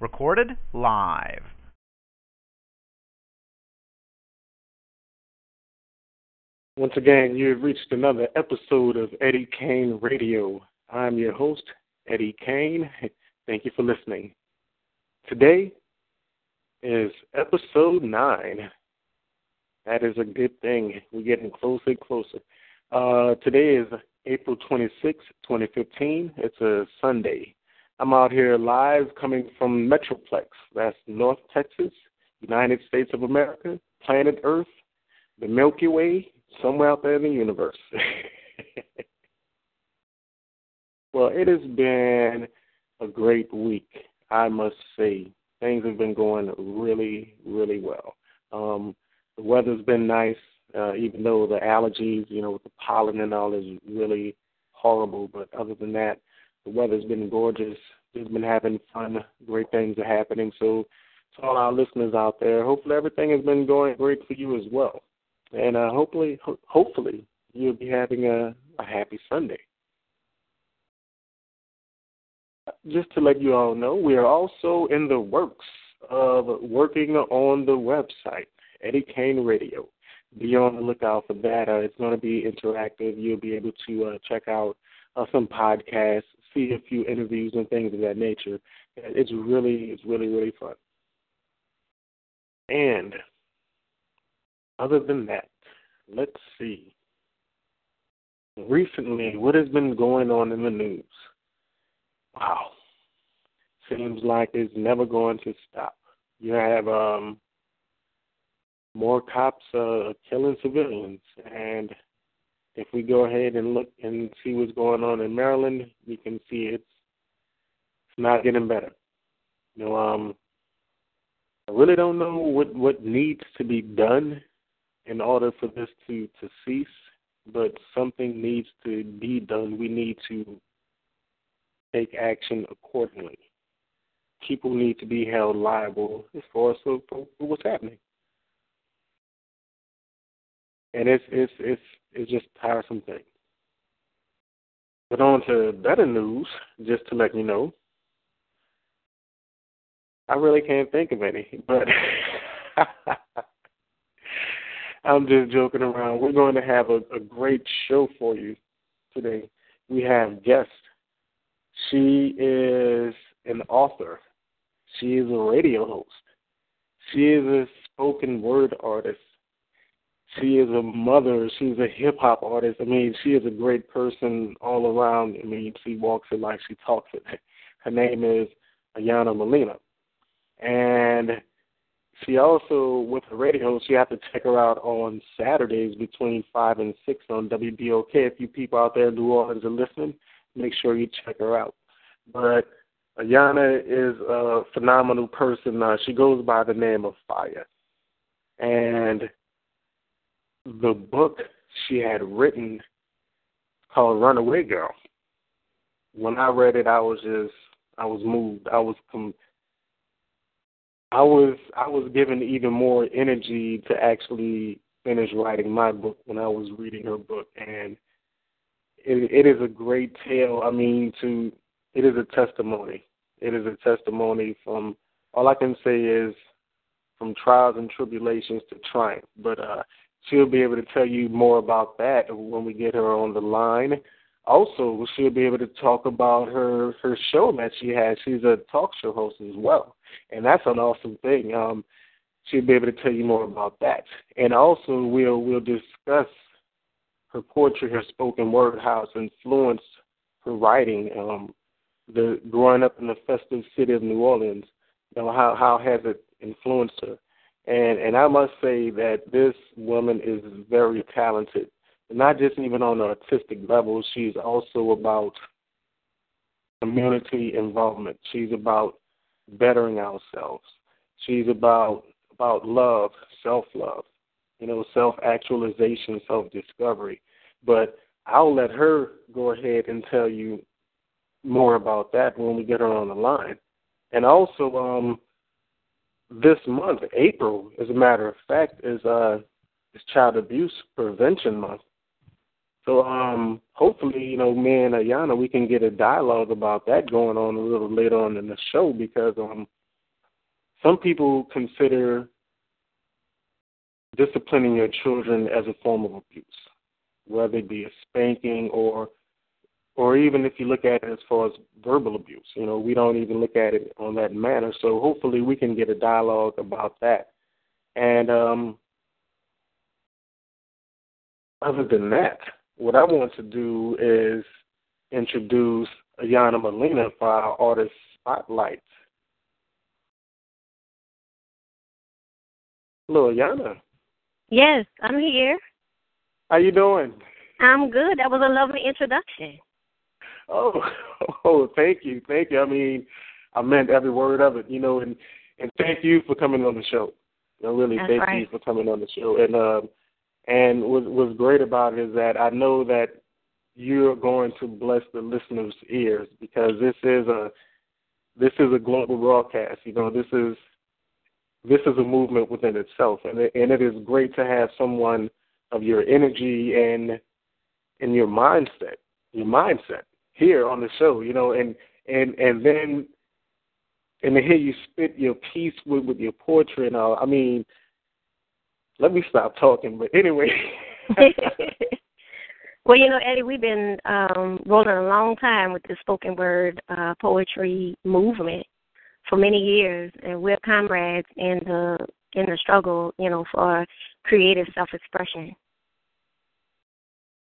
Recorded live. Once again, you have reached another episode of Eddie Kane Radio. I'm your host, Eddie Kane. Thank you for listening. Today is episode nine. That is a good thing. We're getting closer and closer. Uh, today is April 26, 2015. It's a Sunday. I'm out here live coming from Metroplex. That's North Texas, United States of America, planet Earth, the Milky Way, somewhere out there in the universe. well, it has been a great week, I must say. Things have been going really, really well. Um, the weather's been nice, uh, even though the allergies, you know, with the pollen and all is really horrible. But other than that, the weather's been gorgeous. Just been having fun. Great things are happening. So, to all our listeners out there, hopefully everything has been going great for you as well. And uh, hopefully, ho- hopefully you'll be having a, a happy Sunday. Just to let you all know, we are also in the works of working on the website, Eddie Kane Radio. Be on the lookout for that. Uh, it's going to be interactive. You'll be able to uh, check out uh, some podcasts, see a few interviews and things of that nature. It's really, it's really, really fun. And other than that, let's see. Recently, what has been going on in the news? Wow. Seems like it's never going to stop. You have um, more cops uh, killing civilians, and if we go ahead and look and see what's going on in Maryland, we can see it's not getting better. You know, um, I really don't know what what needs to be done in order for this to to cease, but something needs to be done. We need to take action accordingly. People need to be held liable as far as for what's happening and it's it's it's it's just tiresome thing. But on to better news, just to let you know. I really can't think of any, but I'm just joking around. We're going to have a, a great show for you today. We have guest. She is an author. She is a radio host. She is a spoken word artist. She is a mother. She's a hip hop artist. I mean, she is a great person all around. I mean, she walks it like she talks it. Her name is Ayanna Molina. And she also, with her radio, she have to check her out on Saturdays between 5 and 6 on WBOK. If you people out there in New Orleans are listening, make sure you check her out. But Ayanna is a phenomenal person. Uh, she goes by the name of Fire. And the book she had written called Runaway Girl. When I read it, I was just I was moved. I was com- I was I was given even more energy to actually finish writing my book when I was reading her book, and it, it is a great tale. I mean, to it is a testimony. It is a testimony from all I can say is from trials and tribulations to triumph. But uh, She'll be able to tell you more about that when we get her on the line. Also, she'll be able to talk about her her show that she has. She's a talk show host as well, and that's an awesome thing. Um, she'll be able to tell you more about that. And also, we'll we'll discuss her poetry, her spoken word, how it's influenced her writing. Um, the growing up in the festive city of New Orleans, you know how how has it influenced her? And and I must say that this woman is very talented. Not just even on an artistic level, she's also about community involvement. She's about bettering ourselves. She's about about love, self love, you know, self actualization, self discovery. But I'll let her go ahead and tell you more about that when we get her on the line. And also, um, this month, April, as a matter of fact, is uh is Child Abuse Prevention Month. So um, hopefully, you know, me and Ayanna, we can get a dialogue about that going on a little later on in the show because um, some people consider disciplining your children as a form of abuse, whether it be a spanking or or even if you look at it as far as verbal abuse. You know, we don't even look at it on that manner. So hopefully we can get a dialogue about that. And um, other than that, what I want to do is introduce Ayanna Molina for our artist spotlight. Hello, Ayanna. Yes, I'm here. How you doing? I'm good. That was a lovely introduction. Oh, oh, thank you, thank you. I mean, I meant every word of it, you know, and and thank you for coming on the show. You know, really, That's thank right. you for coming on the show. And um, and what was great about it is that I know that you're going to bless the listeners' ears because this is a this is a global broadcast. You know, this is this is a movement within itself, and it, and it is great to have someone of your energy and and your mindset, your mindset here on the show, you know, and and and then and to hear you spit your piece with with your poetry and all. I mean, let me stop talking. But anyway. well, you know, Eddie, we've been um, rolling a long time with the spoken word uh, poetry movement for many years, and we're comrades in the in the struggle, you know, for creative self-expression.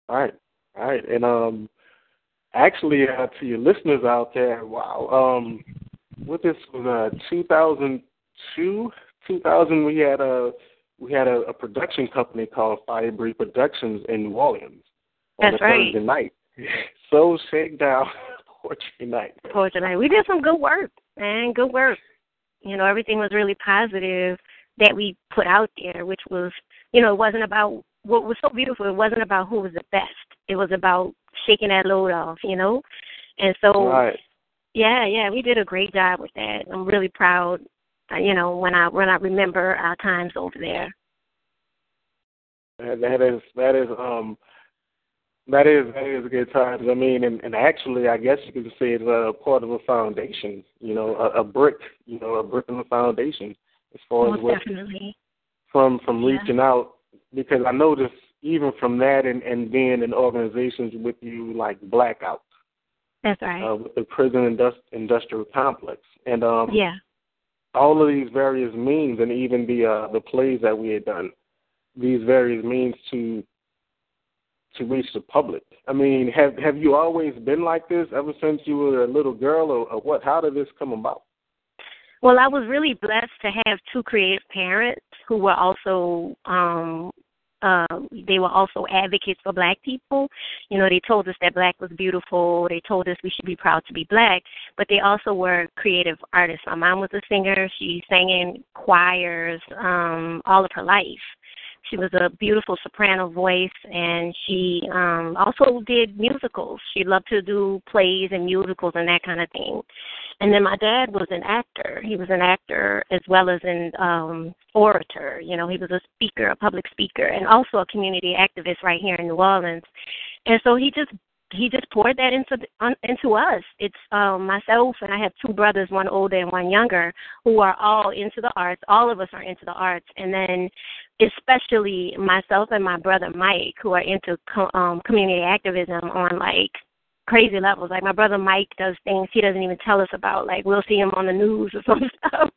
All right, all right, and um, actually, uh, to your listeners out there, wow, um, what this was uh, 2002, 2000. We had a we had a, a production company called Fire Breathe Productions in New Orleans on That's a right. Thursday night. Soul Shakedown poetry night. Poetry night. We did some good work, man. Good work. You know, everything was really positive that we put out there, which was, you know, it wasn't about what was so beautiful. It wasn't about who was the best. It was about shaking that load off, you know. And so, Right. yeah, yeah, we did a great job with that. I'm really proud. uh, You know, when I when I remember our times over there. That, that is that is um that is that is a good times. I mean, and, and actually, I guess you could say it's a part of a foundation. You know, a, a brick. You know, a brick in the foundation as far Most as what definitely. from from Yeah. reaching out because I noticed even from that and and being in organizations with you like Blackout That's right. uh, with the prison indust- industrial complex and um yeah. all of these various means and even the uh the plays that we had done these various means to to reach the public. I mean, have have you always been like this ever since you were a little girl, or, or what? How did this come about? Well, I was really blessed to have two creative parents who were also um uh, they were also advocates for black people. You know, they told us that black was beautiful. They told us we should be proud to be black, but they also were creative artists. My mom was a singer. She sang in choirs um all of her life. She was a beautiful soprano voice, and she um also did musicals. She loved to do plays and musicals and that kind of thing. And then my dad was an actor. He was an actor as well as an um orator. You know, he was a speaker, a public speaker, and also a community activist right here in New Orleans. And so he just he just poured that into into us. It's um myself and I have two brothers, one older and one younger, who are all into the arts. All of us are into the arts, and then especially myself and my brother Mike, who are into co- um community activism on like crazy levels. Like my brother Mike does things he doesn't even tell us about. Like we'll see him on the news or some stuff.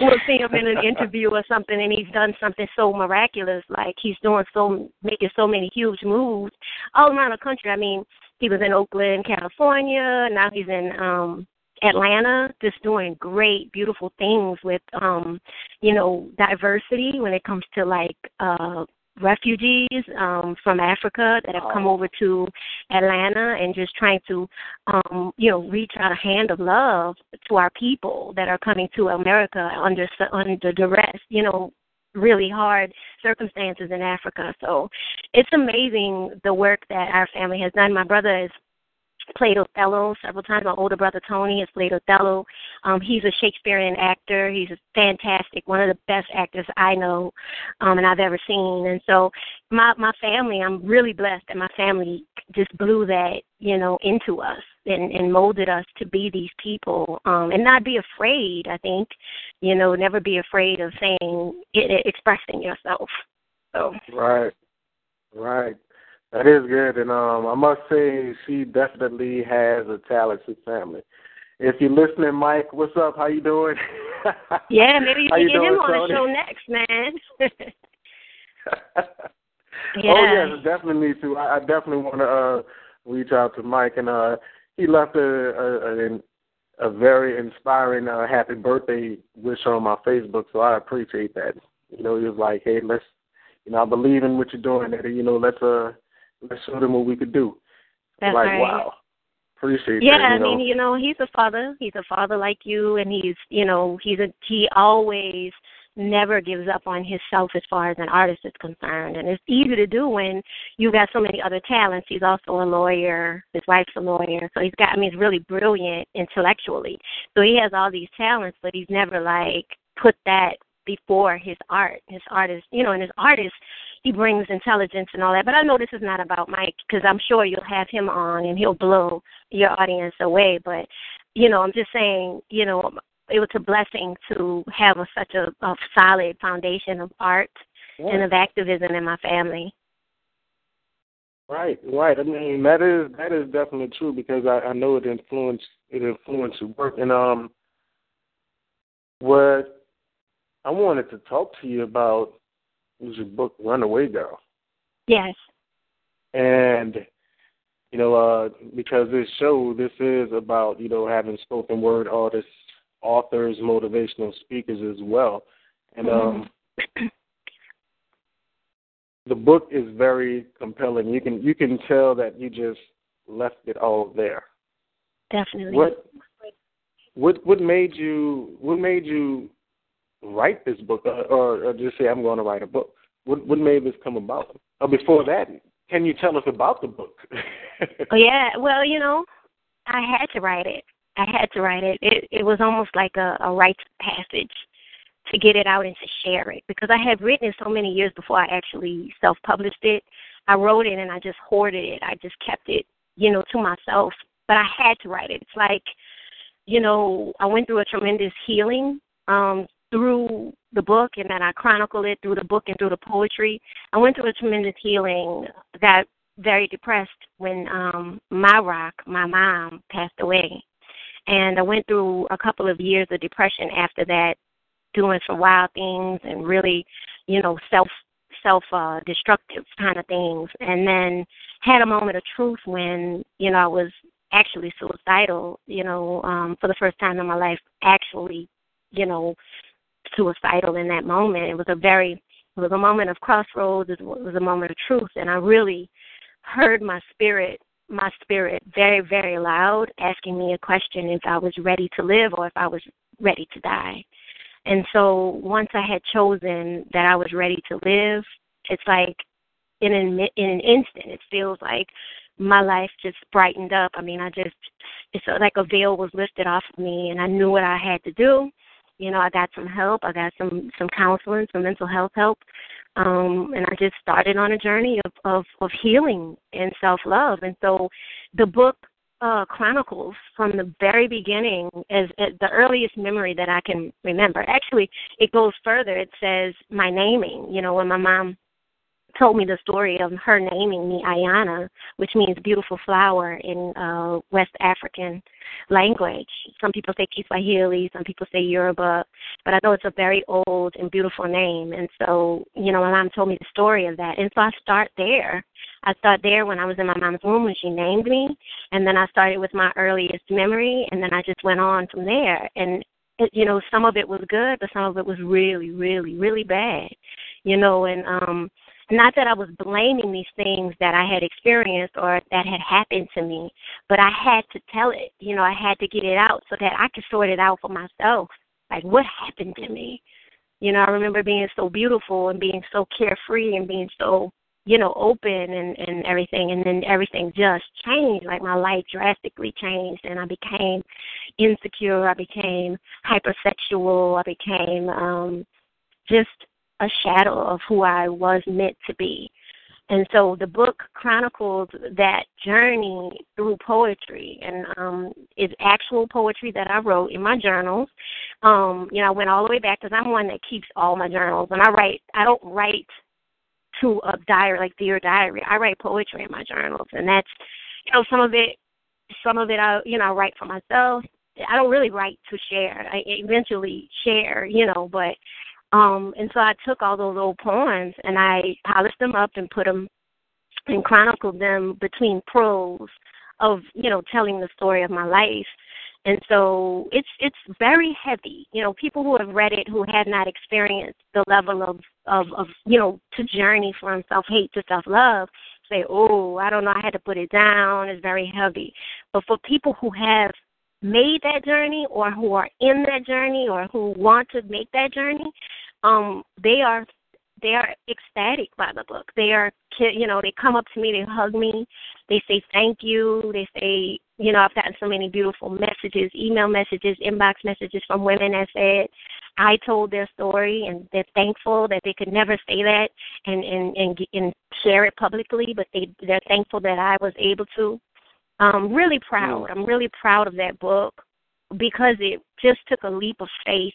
we'll see him in an interview or something, and he's done something so miraculous. Like he's doing so making so many huge moves all around the country. I mean, he was in Oakland, California. Now he's in um Atlanta, just doing great, beautiful things with um, you know, diversity when it comes to like uh refugees um from Africa that have come over to Atlanta and just trying to um you know reach out a hand of love to our people that are coming to America under under duress you know really hard circumstances in Africa so it's amazing the work that our family has done my brother is played Othello several times. My older brother Tony has played Othello. Um, he's a Shakespearean actor. He's a fantastic, one of the best actors I know um, and I've ever seen. And so my my family, I'm really blessed that my family just blew that you know into us and, and molded us to be these people um, and not be afraid. I think you know never be afraid of saying it, expressing yourself. So right, right. That is good, and um, I must say she definitely has a talented family. If you're listening, Mike, what's up? How you doing? yeah, maybe you can get doing, him on Tony? the show next, man. yeah. Oh yes, definitely need to. I, I definitely want to uh, reach out to Mike, and uh, he left a a, a, a very inspiring uh, happy birthday wish on my Facebook, so I appreciate that. You know, he was like, "Hey, let's, you know, I believe in what you're doing, Eddie. You know, let's uh, let's show them what we could do. That's like, right. wow. Appreciate yeah, that. Yeah, I mean, you know, he's a father. He's a father like you, and he's, you know, he's a he always never gives up on himself as far as an artist is concerned. And it's easy to do when you've got so many other talents. He's also a lawyer. His wife's a lawyer. So he's got I mean he's really brilliant intellectually. So he has all these talents, but he's never like put that before his art. His art is you know, and his artist he brings intelligence and all that. But I know this is not about Mike because I'm sure you'll have him on and he'll blow your audience away. But you know, I'm just saying, you know, it was a blessing to have a, such a, a solid foundation of art yeah. and of activism in my family. Right, right. I mean that is that is definitely true because I, I know it influenced it influenced your work and um what I wanted to talk to you about was your book Runaway Girl. Yes. And you know, uh, because this show, this is about you know having spoken word artists, authors, motivational speakers as well, and um, mm-hmm. the book is very compelling. You can you can tell that you just left it all there. Definitely. What what what made you what made you write this book, or, or just say I'm going to write a book? What what made this come about? Or before that, can you tell us about the book? oh yeah, well, you know, I had to write it. I had to write it. It it was almost like a, a rite passage to get it out and to share it because I had written it so many years before I actually self published it. I wrote it and I just hoarded it. I just kept it, you know, to myself. But I had to write it. It's like, you know, I went through a tremendous healing um through the book and then I chronicle it through the book and through the poetry. I went through a tremendous healing. Got very depressed when um my rock, my mom, passed away. And I went through a couple of years of depression after that, doing some wild things and really, you know, self self uh destructive kind of things. And then had a moment of truth when, you know, I was actually suicidal, you know, um, for the first time in my life, actually, you know, suicidal in that moment. It was a very it was a moment of crossroads. It was a moment of truth, and I really heard my spirit my spirit very very loud asking me a question if I was ready to live or if I was ready to die. And so once I had chosen that I was ready to live, it's like in an in an instant it feels like my life just brightened up. I mean, I just it's like a veil was lifted off of me and I knew what I had to do you know, I got some help. I got some some counseling, some mental health help, um, and I just started on a journey of of, of healing and self love. And so, the book uh, chronicles from the very beginning as, as the earliest memory that I can remember. Actually, it goes further. It says my naming. You know, when my mom told me the story of her naming me Ayanna, which means beautiful flower in uh, West African language. Some people say Kiswahili, some people say Yoruba, but I know it's a very old and beautiful name. And so, you know, my mom told me the story of that. And so I start there. I start there when I was in my mom's womb when she named me. And then I started with my earliest memory, and then I just went on from there. And, it, you know, some of it was good, but some of it was really, really, really bad. You know, and um not that I was blaming these things that I had experienced or that had happened to me, but I had to tell it. You know, I had to get it out so that I could sort it out for myself. Like, what happened to me? You know, I remember being so beautiful and being so carefree and being so you know, open and and everything, and then everything just changed. Like my life drastically changed, and I became insecure. I became hypersexual. I became um just a shadow of who I was meant to be. And so the book chronicles that journey through poetry and um it's actual poetry that I wrote in my journals. Um, you know, I went all the way back because I'm one that keeps all my journals and I write I don't write to a diary like dear diary. I write poetry in my journals and that's you know, some of it some of it I you know, I write for myself. I don't really write to share. I eventually share, you know, but um, and so I took all those old poems and I polished them up and put them and chronicled them between prose of you know telling the story of my life. And so it's it's very heavy. You know, people who have read it who have not experienced the level of of, of you know to journey from self hate to self love say, oh, I don't know, I had to put it down. It's very heavy. But for people who have made that journey or who are in that journey or who want to make that journey, um, they are they are ecstatic by the book. They are, you know, they come up to me, they hug me, they say thank you, they say, you know, I've gotten so many beautiful messages, email messages, inbox messages from women that said I told their story and they're thankful that they could never say that and and and, and share it publicly, but they they're thankful that I was able to. I'm really proud. I'm really proud of that book because it just took a leap of faith.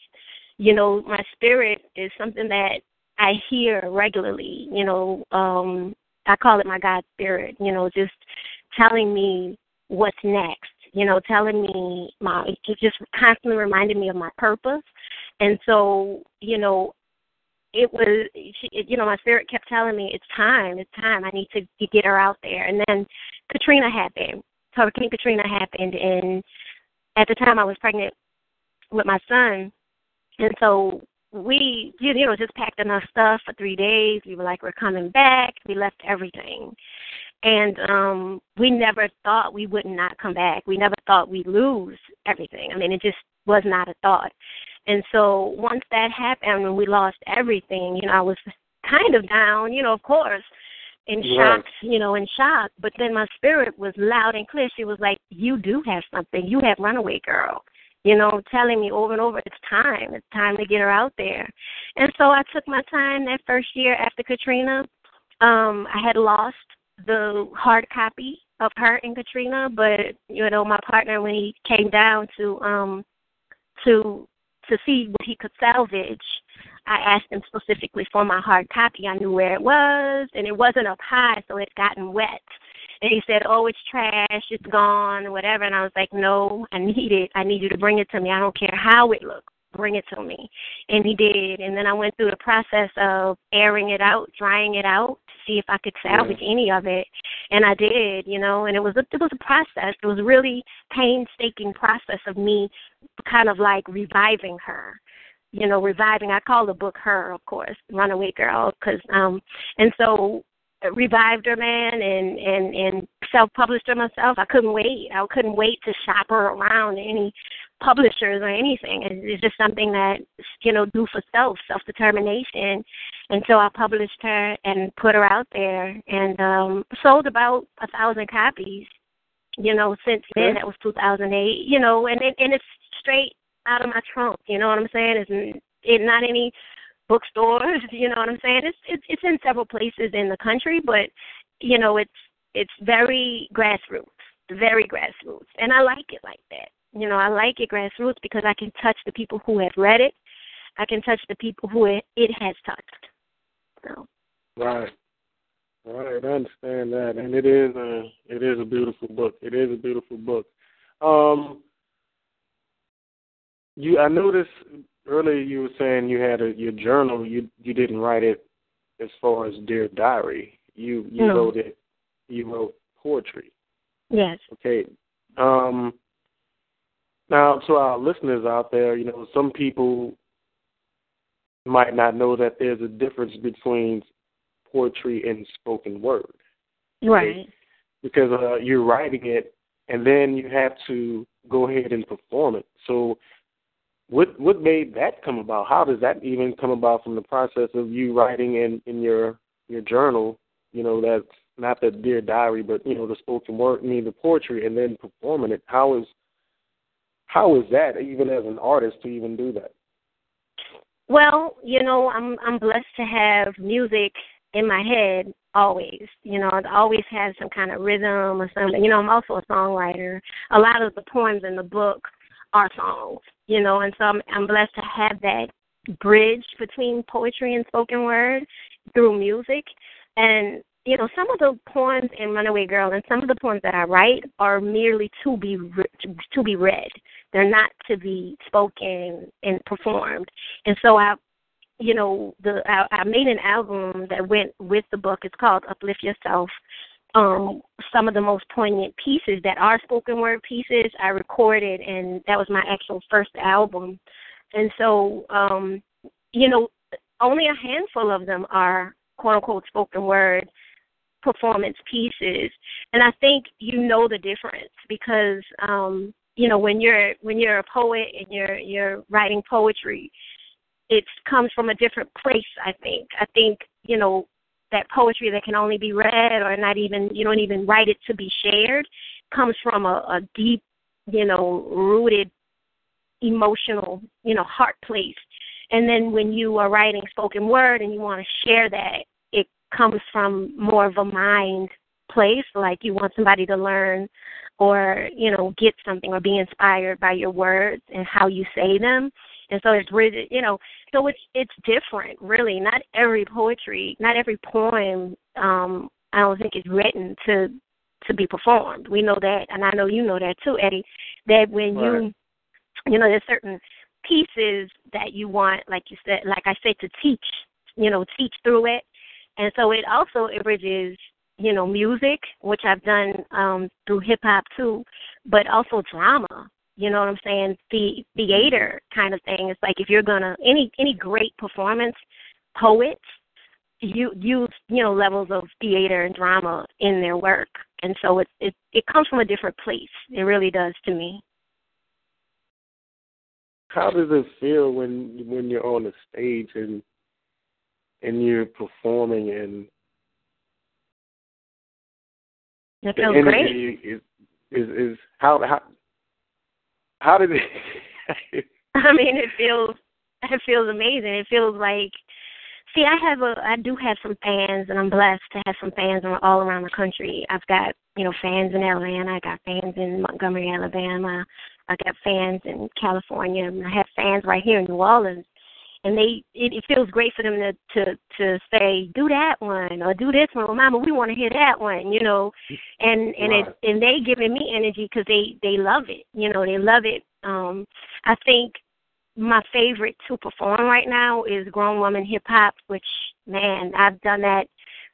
You know, my spirit is something that I hear regularly. You know, um, I call it my God spirit. You know, just telling me what's next. You know, telling me my just constantly reminding me of my purpose. And so, you know, it was you know my spirit kept telling me it's time it's time i need to get her out there and then katrina happened hurricane katrina happened and at the time i was pregnant with my son. And so we you know just packed enough stuff for three days. We were like we're coming back. We left everything. And um we never thought we would not come back. We never thought we'd lose everything. I mean it just was not a thought. And so once that happened and we lost everything you know i was kind of down you know of course in right. shock you know in shock but then my spirit was loud and clear she was like you do have something you have runaway girl you know, telling me over and over, it's time, it's time to get her out there. And so I took my time that first year after Katrina. Um, I had lost the hard copy of her and Katrina, but you know, my partner when he came down to um to to see what he could salvage, I asked him specifically for my hard copy. I knew where it was, and it wasn't up high, so it gotten wet. And he said, "Oh, it's trash. It's gone, whatever." And I was like, "No, I need it. I need you to bring it to me. I don't care how it looks. Bring it to me." And he did. And then I went through the process of airing it out, drying it out to see if I could salvage Yeah. any of it. And I did, you know. And it was a, it was a process. It was a really painstaking process of me, kind of like reviving her you know, reviving. I call the book her, of course, Runaway Girl, because um, and so uh, revived her, man, and and and self-published her myself. I couldn't wait. I couldn't wait to shop her around any publishers or anything. It's, just something that you know do for self, self-determination. And so I published her and put her out there, and um, sold about a thousand copies. You know, since then that was 2008. You know, and it, and it's straight out of my trunk. You know what I'm saying? It's it not any bookstores. You know what I'm saying? It's it's it's in several places in the country, but you know it's it's very grassroots, very grassroots, and I like it like that. You know, I like it grassroots because I can touch the people who have read it. I can touch the people who it, it has touched. So Right. Right, I understand that. And it is a it is a beautiful book. It is a beautiful book. Um you I noticed earlier you were saying you had a your journal, you you didn't write it as far as Dear Diary. You you No. wrote it you wrote poetry. yes, Okay. Um now to our listeners out there, you know, some people might not know that there's a difference between poetry and spoken word right. because uh, you're writing it and then you have to go ahead and perform it. So, what what made that come about? How does that even come about from the process of you writing in in your your journal you know, that's not the dear diary, but you know, the spoken word, I mean, the poetry, and then performing it. How is how is that even as an artist to even do that? Well, you know, I'm I'm blessed to have music in my head always. You know, it always has some kind of rhythm or something. You know, I'm also a songwriter. A lot of the poems in the book are songs. You know, and so I'm I'm blessed to have that bridge between poetry and spoken word through music. And you know, some of the poems in Runaway Girl and some of the poems that I write are merely to be to be read. They're not to be spoken and performed. And so I, you know, the I, I made an album that went with the book. It's called Uplift Yourself. Um, some of the most poignant pieces that are spoken word pieces I recorded, and that was my actual first album. And so, um, you know, only a handful of them are quote unquote spoken word performance pieces. And i think you know the difference because um you know when you're when you're a poet and you're you're writing poetry it comes from a different place i think. I think you know that poetry that can only be read or not even you don't even write it to be shared comes from a, a deep you know rooted emotional you know heart place. And then when you are writing spoken word and you want to share that comes from more of a mind place, like you want somebody to learn or, you know, get something or be inspired by your words and how you say them. And so it's really, you know, so it's it's different, really. Not every poetry, not every poem, um, I don't think is written to to be performed. We know that, and I know you know that too, Eddie. That when right. you, you know, there's certain pieces that you want, like you said, like I said, to teach, you know, teach through it and so it also bridges, you know, music, which I've done um, through hip hop too, but also drama. You know what I'm saying? The theater kind of thing. It's like if you're gonna any any great performance poets you use you know levels of theater and drama in their work, and so it it it comes from a different place. It really does to me. How does it feel when when you're on the stage and and you're performing and that feels the great. Is, is is how how how did it? I mean, it feels it feels amazing. It feels like see, I have a I do have some fans, and I'm blessed to have some fans all around the country. I've got you know fans in Atlanta, I got fans in Montgomery, Alabama, I got fans in California, and I have fans right here in New Orleans and they it, it feels great for them to to to say do that one or do this one well mama we want to hear that one you know? And and right. it and they giving me energy because they they love it you know they love it. Um i think my favorite to perform right now is grown woman hip hop which man i've done that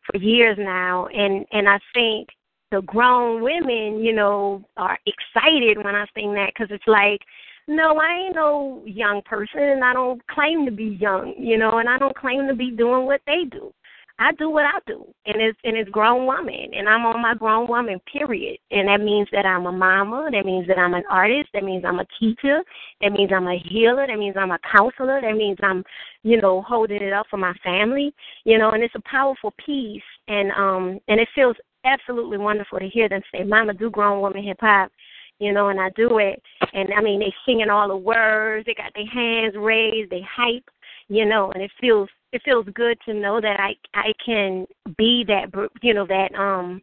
for years now. And and i think the grown women you know are excited when i sing that because it's like no, I ain't no young person, and I don't claim to be young, you know, and I don't claim to be doing what they do. I do what I do, and it's and it's grown woman, and I'm on my grown woman period, and that means that I'm a mama, that means that I'm an artist, that means I'm a teacher, that means I'm a healer, that means I'm a counselor, that means I'm, you know, holding it up for my family, you know, and it's a powerful piece, and um, and it feels absolutely wonderful to hear them say, "Mama, do grown woman hip hop," you know, and I do it. And I mean, they singing all the words. They got their hands raised. They hype, you know, and it feels it feels good to know that I I can be that, you know, that um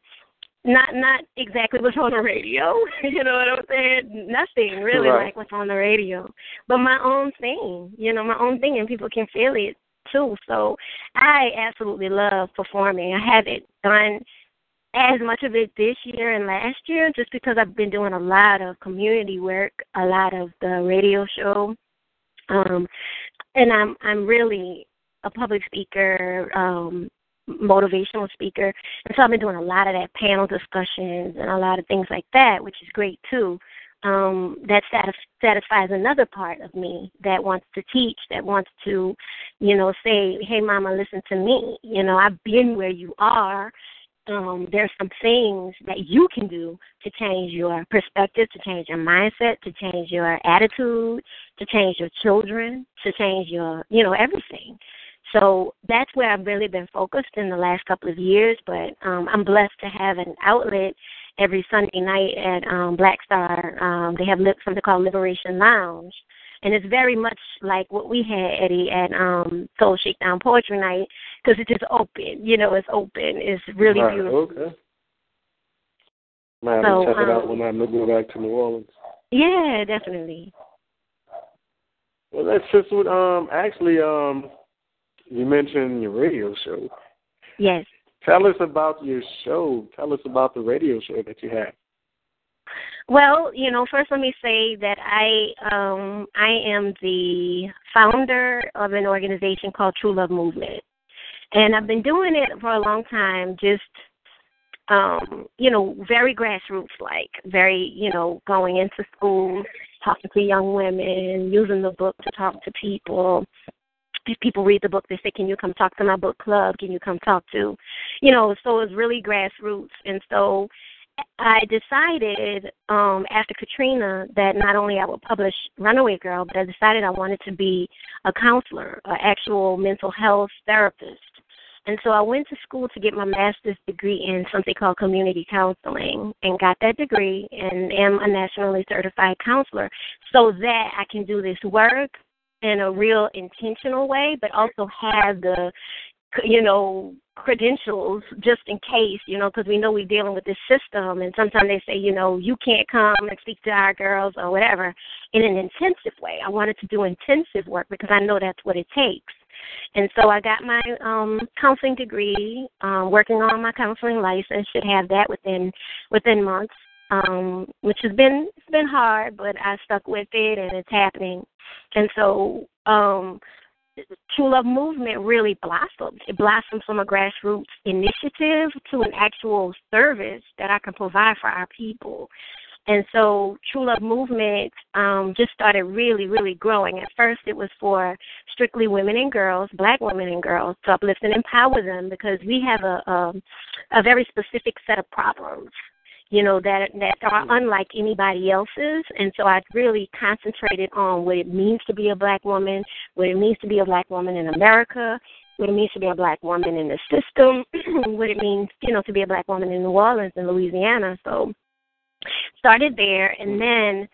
not not exactly what's on the radio. you know what I'm saying? Nothing really right. like what's on the radio, but my own thing. You know, my own thing, and people can feel it too. So I absolutely love performing. I haven't done as much of it this year and last year just because I've been doing a lot of community work, a lot of the radio show. Um and I'm I'm really a public speaker, um motivational speaker. And so I've been doing a lot of that panel discussions and a lot of things like that, which is great too. Um, that satis- satisfies another part of me that wants to teach, that wants to, you know, say, "Hey, Mama, listen to me. You know, I've been where you are, um, there's some things that you can do to change your perspective, to change your mindset, to change your attitude, to change your children, to change your, you know, everything. So that's where I've really been focused in the last couple of years. But um, I'm blessed to have an outlet every Sunday night at um, Black Star. Um, they have something called Liberation Lounge, and it's very much like what we had Eddie at um, Soul Shakedown Poetry Night because it's just open. You know, it's open. It's really right. beautiful. Okay. Man, So, check it out um, when I go back to New Orleans. Yeah, definitely. Well, that's just what. Um, actually, um, you mentioned your radio show. Yes. Tell us about your show. Tell us about the radio show that you have. Well, you know, first let me say that I um I am the founder of an organization called True Love Movement. And I've been doing it for a long time, just um, you know, very grassroots like, very, you know, going into schools, talking to young women, using the book to talk to people. If people read the book, they say, Can you come talk to my book club? Can you come talk to you know, so it's really grassroots and so I decided um, after Katrina that not only I would publish Runaway Girl, but I decided I wanted to be a counselor, an actual mental health therapist. And so I went to school to get my master's degree in something called community counseling and got that degree and am a nationally certified counselor so that I can do this work in a real intentional way, but also have the you know, credentials just in case, you know, because we know we're dealing with this system. And sometimes they say, you know, you can't come and speak to our girls or whatever in an intensive way. I wanted to do intensive work because I know that's what it takes. And so I got my um counseling degree, um, working on my counseling license, should have that within within months. Um, which has been it's been hard, but I stuck with it and it's happening. And so um True Love Movement really blossomed. It blossomed from a grassroots initiative to an actual service that I can provide for our people. And so True Love Movement um, just started really, really growing. At first, it was for strictly women and girls, black women and girls, to uplift and empower them because we have a, a, a very specific set of problems you know that that are mm-hmm. unlike anybody else's. And so i really concentrated on what it means to be a black woman what it means to be a black woman in america what it means to be a black woman in the system what it means you know to be a black woman in new orleans and louisiana. So started there and mm-hmm. then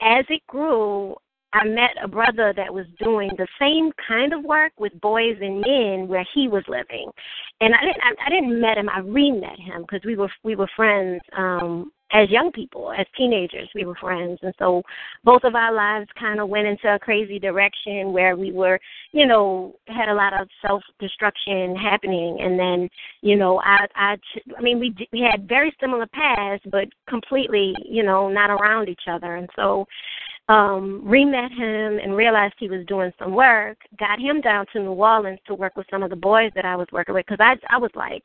as it grew I met a brother that was doing the same kind of work with boys and men where he was living, and I didn't I, I didn't met him. I re-met him because we were we were friends um, as young people, as teenagers. We were friends, and so both of our lives kind of went into a crazy direction where we were, you know, had a lot of self destruction happening, and then you know I I I mean we we had very similar paths, but completely you know not around each other, and so um, re-met him and realized he was doing some work. Got him down to New Orleans to work with some of the boys that I was working with because I I was like,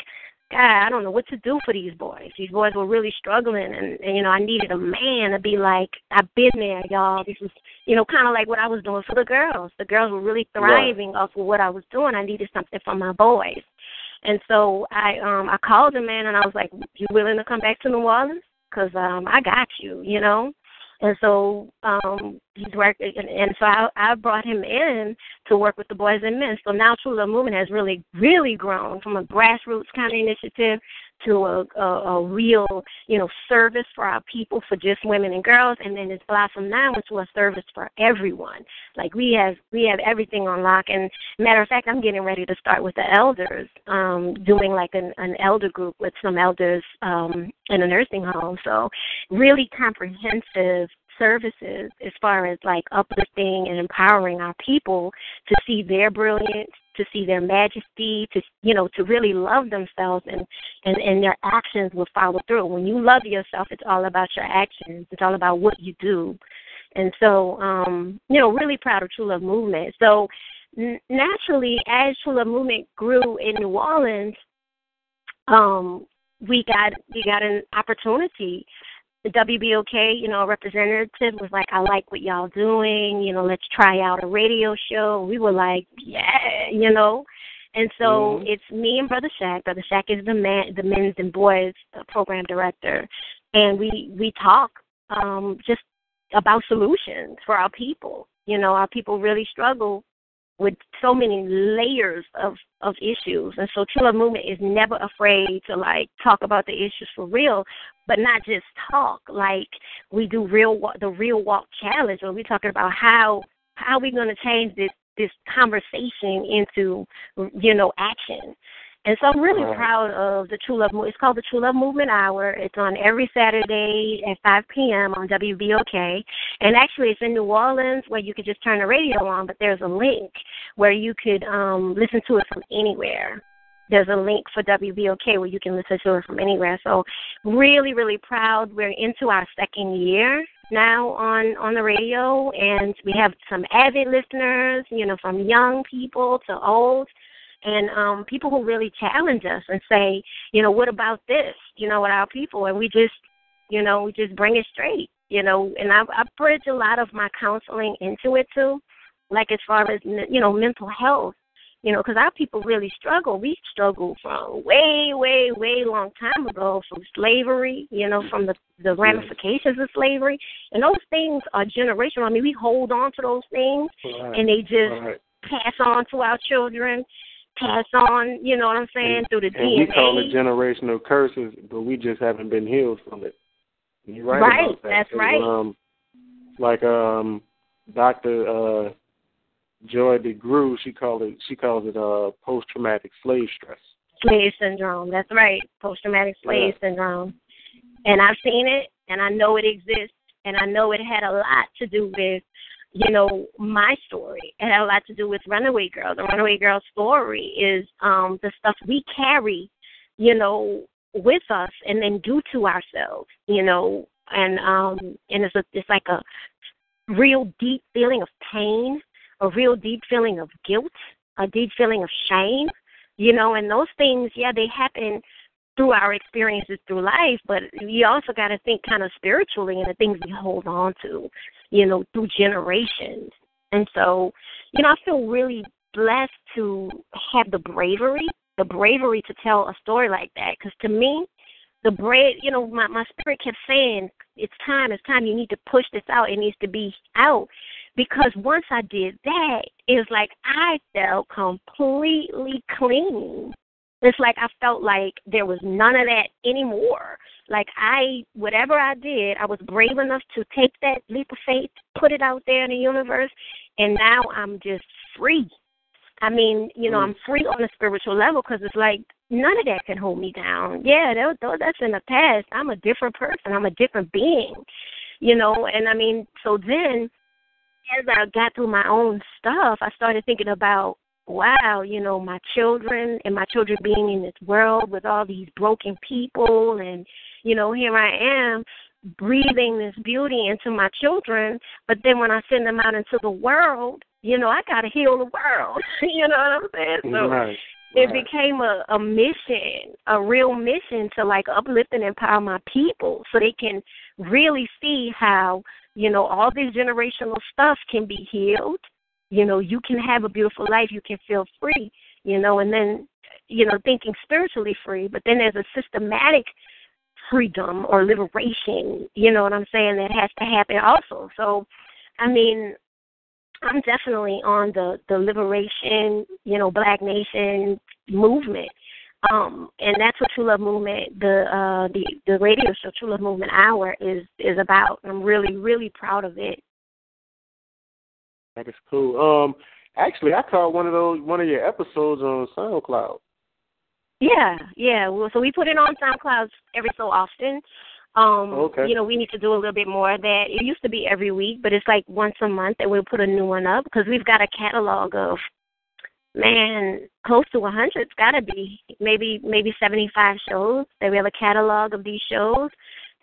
God, I don't know what to do for these boys. These boys were really struggling, and, and you know I needed a man to be like, I've been there, y'all. This was you know kind of like what I was doing for the girls. The girls were really thriving Right. off of what I was doing. I needed something for my boys. And so I um I called the man and I was like, "You willing to come back to New Orleans? Cause um I got you, you know." And so um he's working and, and so I I brought him in to work with the boys and men. So now True Love Movement has really really grown from a grassroots kind of initiative to a, a, a real, you know, service for our people for just women and girls and then it's blossomed now into a service for everyone. Like we have we have everything on lock and matter of fact I'm getting ready to start with the elders, um, doing like an, an elder group with some elders um in a nursing home. So really comprehensive services as far as like uplifting and empowering our people to see their brilliance, to see their majesty, to you know, to really love themselves and and and their actions will follow through. When you love yourself, it's all about your actions. It's all about what you do. And so, um, you know, really proud of True Love Movement. So naturally, as True Love Movement grew in New Orleans, um, we got we got an opportunity the WBOK, you know, representative was like, I like what y'all doing, you know, let's try out a radio show. We were like, yeah, you know. And so Mhm. it's me and Brother Shaq. Brother Shaq is the man, the men's and boys uh, program director, and we we talk um, just about solutions for our people. You know, our people really struggle with so many layers of of issues. And so love movement is never afraid to like talk about the issues for real but not just talk. Like we do real the real walk challenge where we're talking about how how are we going to change this this conversation into you know action and so I'm really right. proud of the True Love Movement. It's called the True Love Movement Hour. It's on every Saturday at 5 p.m. on WBOK. And actually, it's in New Orleans where you could just turn the radio on, but there's a link where you could um, listen to it from anywhere. There's a link for WBOK where you can listen to it from anywhere. So, really, really proud. We're into our second year now on on the radio, and we have some avid listeners. You know, from young people to old and um people who really challenge us and say, you know, what about this? You know, with our people, and we just, you know, we just bring it straight. You know, and I've I've bridged a lot of my counseling into it too, like as far as you know mental health. You know, because our people really struggle. We struggle from way, way, way long time ago from slavery. You know, from the the ramifications of slavery, and those things are generational. I mean, we hold on to those things, Right. and they just Right. pass on to our children, pass on, you know what I'm saying, through the And DNA. we call it generational curses, but we just haven't been healed from it. You're right, Right, that. that's right. Um, like um, Doctor uh, Joy DeGruy, she called it. She calls it uh, post-traumatic slave stress. slave syndrome. That's right, post traumatic slave syndrome. And I've seen it, and I know it exists, and I know it had a lot to do with, you know, my story. It had a lot to do with Runaway Girl. The Runaway Girl story is um the stuff we carry, you know, with us and then do to ourselves, you know, and um and it's a it's like a real deep feeling of pain, a real deep feeling of guilt, a deep feeling of shame, you know, and those things, yeah, they happen through our experiences through life, but you also got to think kind of spiritually and the things we hold on to, you know, through generations. And so, you know, I feel really blessed to have the bravery, the bravery to tell a story like that. Because to me, the bread, you know, my my spirit kept saying, "It's time, it's time. You need to push this out. It needs to be out." Because once I did that, it was like I felt completely clean. It's like I felt like there was none of that anymore. Like I, whatever I did, I was brave enough to take that leap of faith, put it out there in the universe, and now I'm just free. I mean, you know, mm. I'm free on a spiritual level because it's like none of that can hold me down. Yeah, that, that, that's in the past. I'm a different person. I'm a different being, you know. And I mean, so then as I got through my own stuff, I started thinking about, wow, you know, my children and my children being in this world with all these broken people, and you know, here I am breathing this beauty into my children, but then when I send them out into the world, you know, I got to heal the world. you know what I'm saying? So right. it right. became a, a mission, a real mission to like uplift and empower my people so they can really see how, you know, all this generational stuff can be healed. You know, you can have a beautiful life, you can feel free, you know, and then, you know, thinking spiritually free, but then there's a systematic freedom or liberation, you know what I'm saying, that has to happen also. So, I mean, I'm definitely on the the liberation, you know, Black Nation movement, um, and that's what True Love Movement, the uh, the the radio show True Love Movement Hour is is about. I'm really really proud of it. That is cool. Um, actually, I caught one of those one of your episodes on SoundCloud. Yeah, yeah. Well, so we put it on SoundCloud every so often. Um, Okay. You know, we need to do a little bit more of that. It used to be every week, but it's like once a month that we'll put a new one up because we've got a catalog of, man, close to a hundred. It's got to be maybe maybe seventy five shows. That we have a catalog of these shows,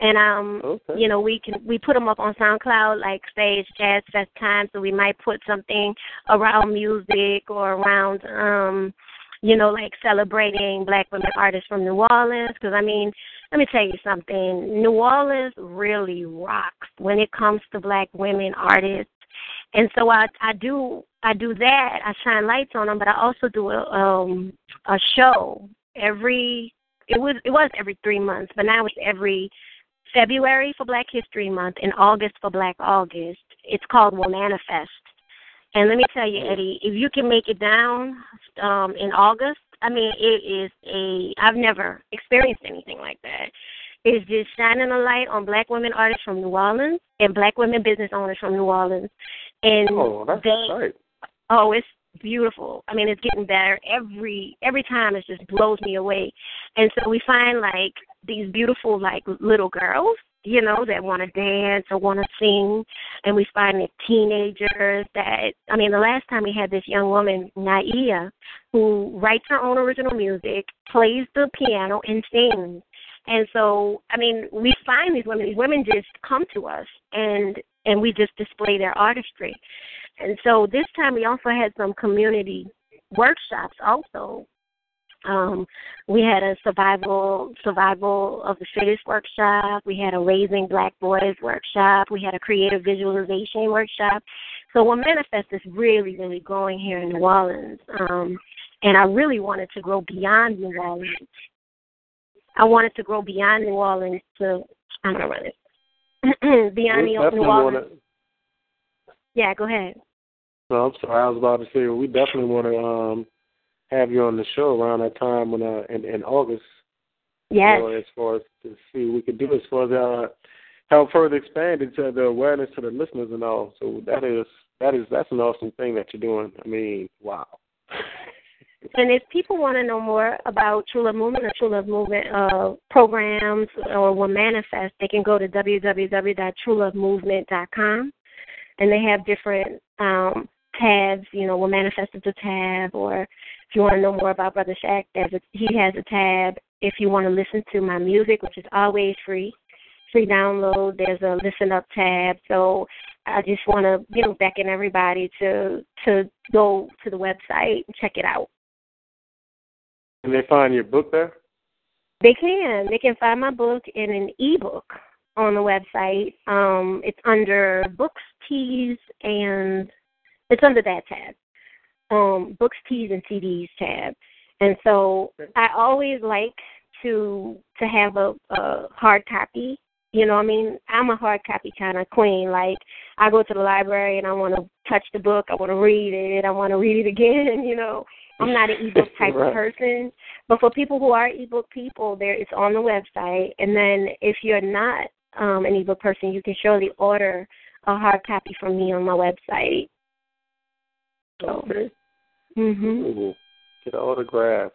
and um, Okay. you know, we can we put them up on SoundCloud like it's Jazz Fest time, so we might put something around music or around um you know, like celebrating black women artists from New Orleans. Because, I mean, let me tell you something. New Orleans really rocks when it comes to black women artists. And so I I do I do that. I shine lights on them, but I also do a um a show every it was it was every 3 months, but now it's every February for Black History Month and August for Black August. It's called Will Manifest. And let me tell you, Eddie, if you can make it down um in August, I mean, it is a I've never experienced anything like that. It's just shining a light on black women artists from New Orleans and black women business owners from New Orleans. And Oh, that's they right. oh, it's beautiful. I mean, it's getting better every every time. It just blows me away. And so we find like these beautiful like little girls, you know, that want to dance or want to sing, and we find the teenagers that. I mean, the last time we had this young woman, Naia, who writes her own original music, plays the piano, and sings. And so, I mean, we find these women. These women just come to us, and and we just display their artistry. And so this time we also had some community workshops also. Um, we had a survival survival of the fittest workshop. We had a raising black boys workshop. We had a creative visualization workshop. So what manifest is really really growing here in New Orleans. Um, and I really wanted to grow beyond New Orleans. I wanted to grow beyond New Orleans to I'm gonna run it beyond New Orleans. wanna- Yeah, go ahead. No, I'm sorry. I was about to say we definitely want to um have you on the show around that time when uh in, in August. Yes. You know, as far as to see what we could do as far as uh help further expand into the awareness to the listeners and all. So that is that is that's an awesome thing that you're doing. I mean, wow. And if people want to know more about True Love Movement or True Love Movement uh, programs or will manifest, they can go to www.truelovemovement.com, and they have different um, tabs. You know, will manifest is a tab, or if you want to know more about Brother Shaq, there's a, he has a tab. If you want to listen to my music, which is always free, free download, there's a listen up tab. So I just want to you know beckon everybody to to go to the website and check it out. Can they find your book there? They can. They can find my book in an ebook on the website. Um, it's under books, teas, and it's under that tab. Um, books, teas, and CDs tab. And so I always like to to have a, a hard copy. You know, I mean, I'm a hard copy kind of queen. Like I go to the library and I want to touch the book. I want to read it. I want to read it again. You know, I'm not an ebook type Right. of person. But for people who are ebook people, there it's on the website. And then if you're not um, an ebook person, you can surely order a hard copy from me on my website. So, Okay. mhm. Cool. Get an autograph.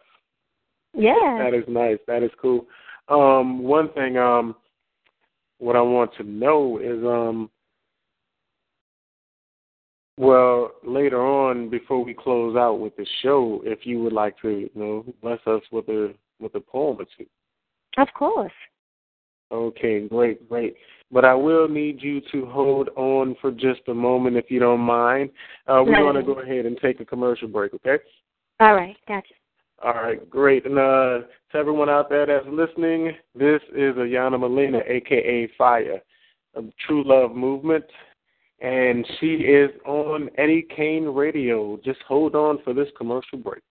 Yeah. That is nice. That is cool. Um, one thing, um, what I want to know is, um, well, later on, before we close out with the show, if you would like to, you know, bless us with a with a poem or two. Of course. Okay, great, great. But I will need you to hold on for just a moment, if you don't mind. Uh, we're going to go ahead and take a commercial break, okay? All right. Gotcha. All right, great. And uh, to everyone out there that's listening, this is Ayanna Molina, aka Fire, of True Love Movement, and she is on Eddie Kane Radio. Just hold on for this commercial break.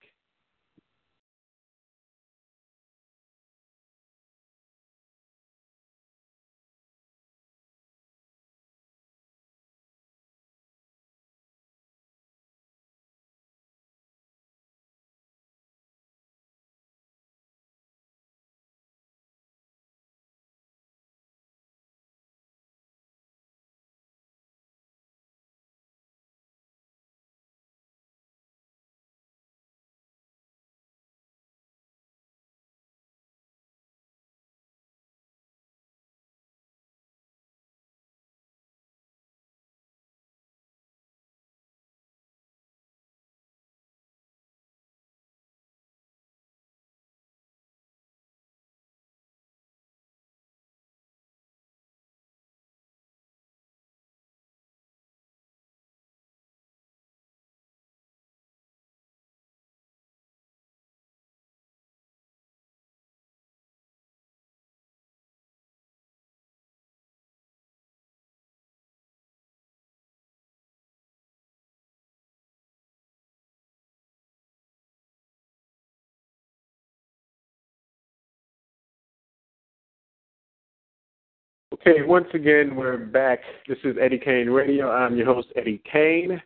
Okay, once again, we're back. This is Eddie Kane Radio. I'm your host, Eddie Kane.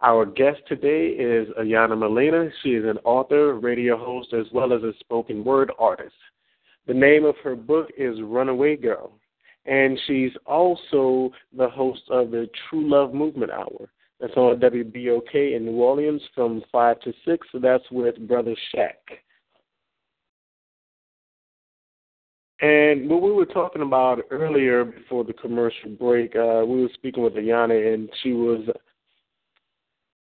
Our guest today is Ayanna Molina. She is an author, radio host, as well as a spoken word artist. The name of her book is Runaway Girl, and she's also the host of the True Love Movement Hour. That's on WBOK in New Orleans from 5 to 6. So that's with Brother Shaq. And what we were talking about earlier before the commercial break, uh, we were speaking with Ayanna, and she was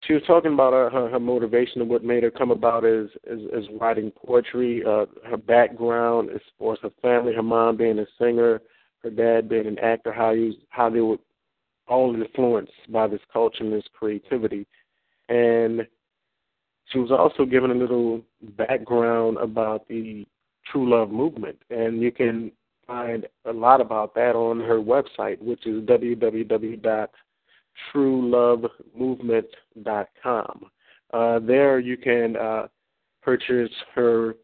she was talking about her, her, her motivation and what made her come about as as, as writing poetry. Uh, her background as far as her family, her mom being a singer, her dad being an actor, how was, how they were all influenced by this culture and this creativity. And she was also given a little background about the True Love movement, and you can find a lot about that on her website, which is www.truelovemovement.com. Uh, there you can uh, purchase her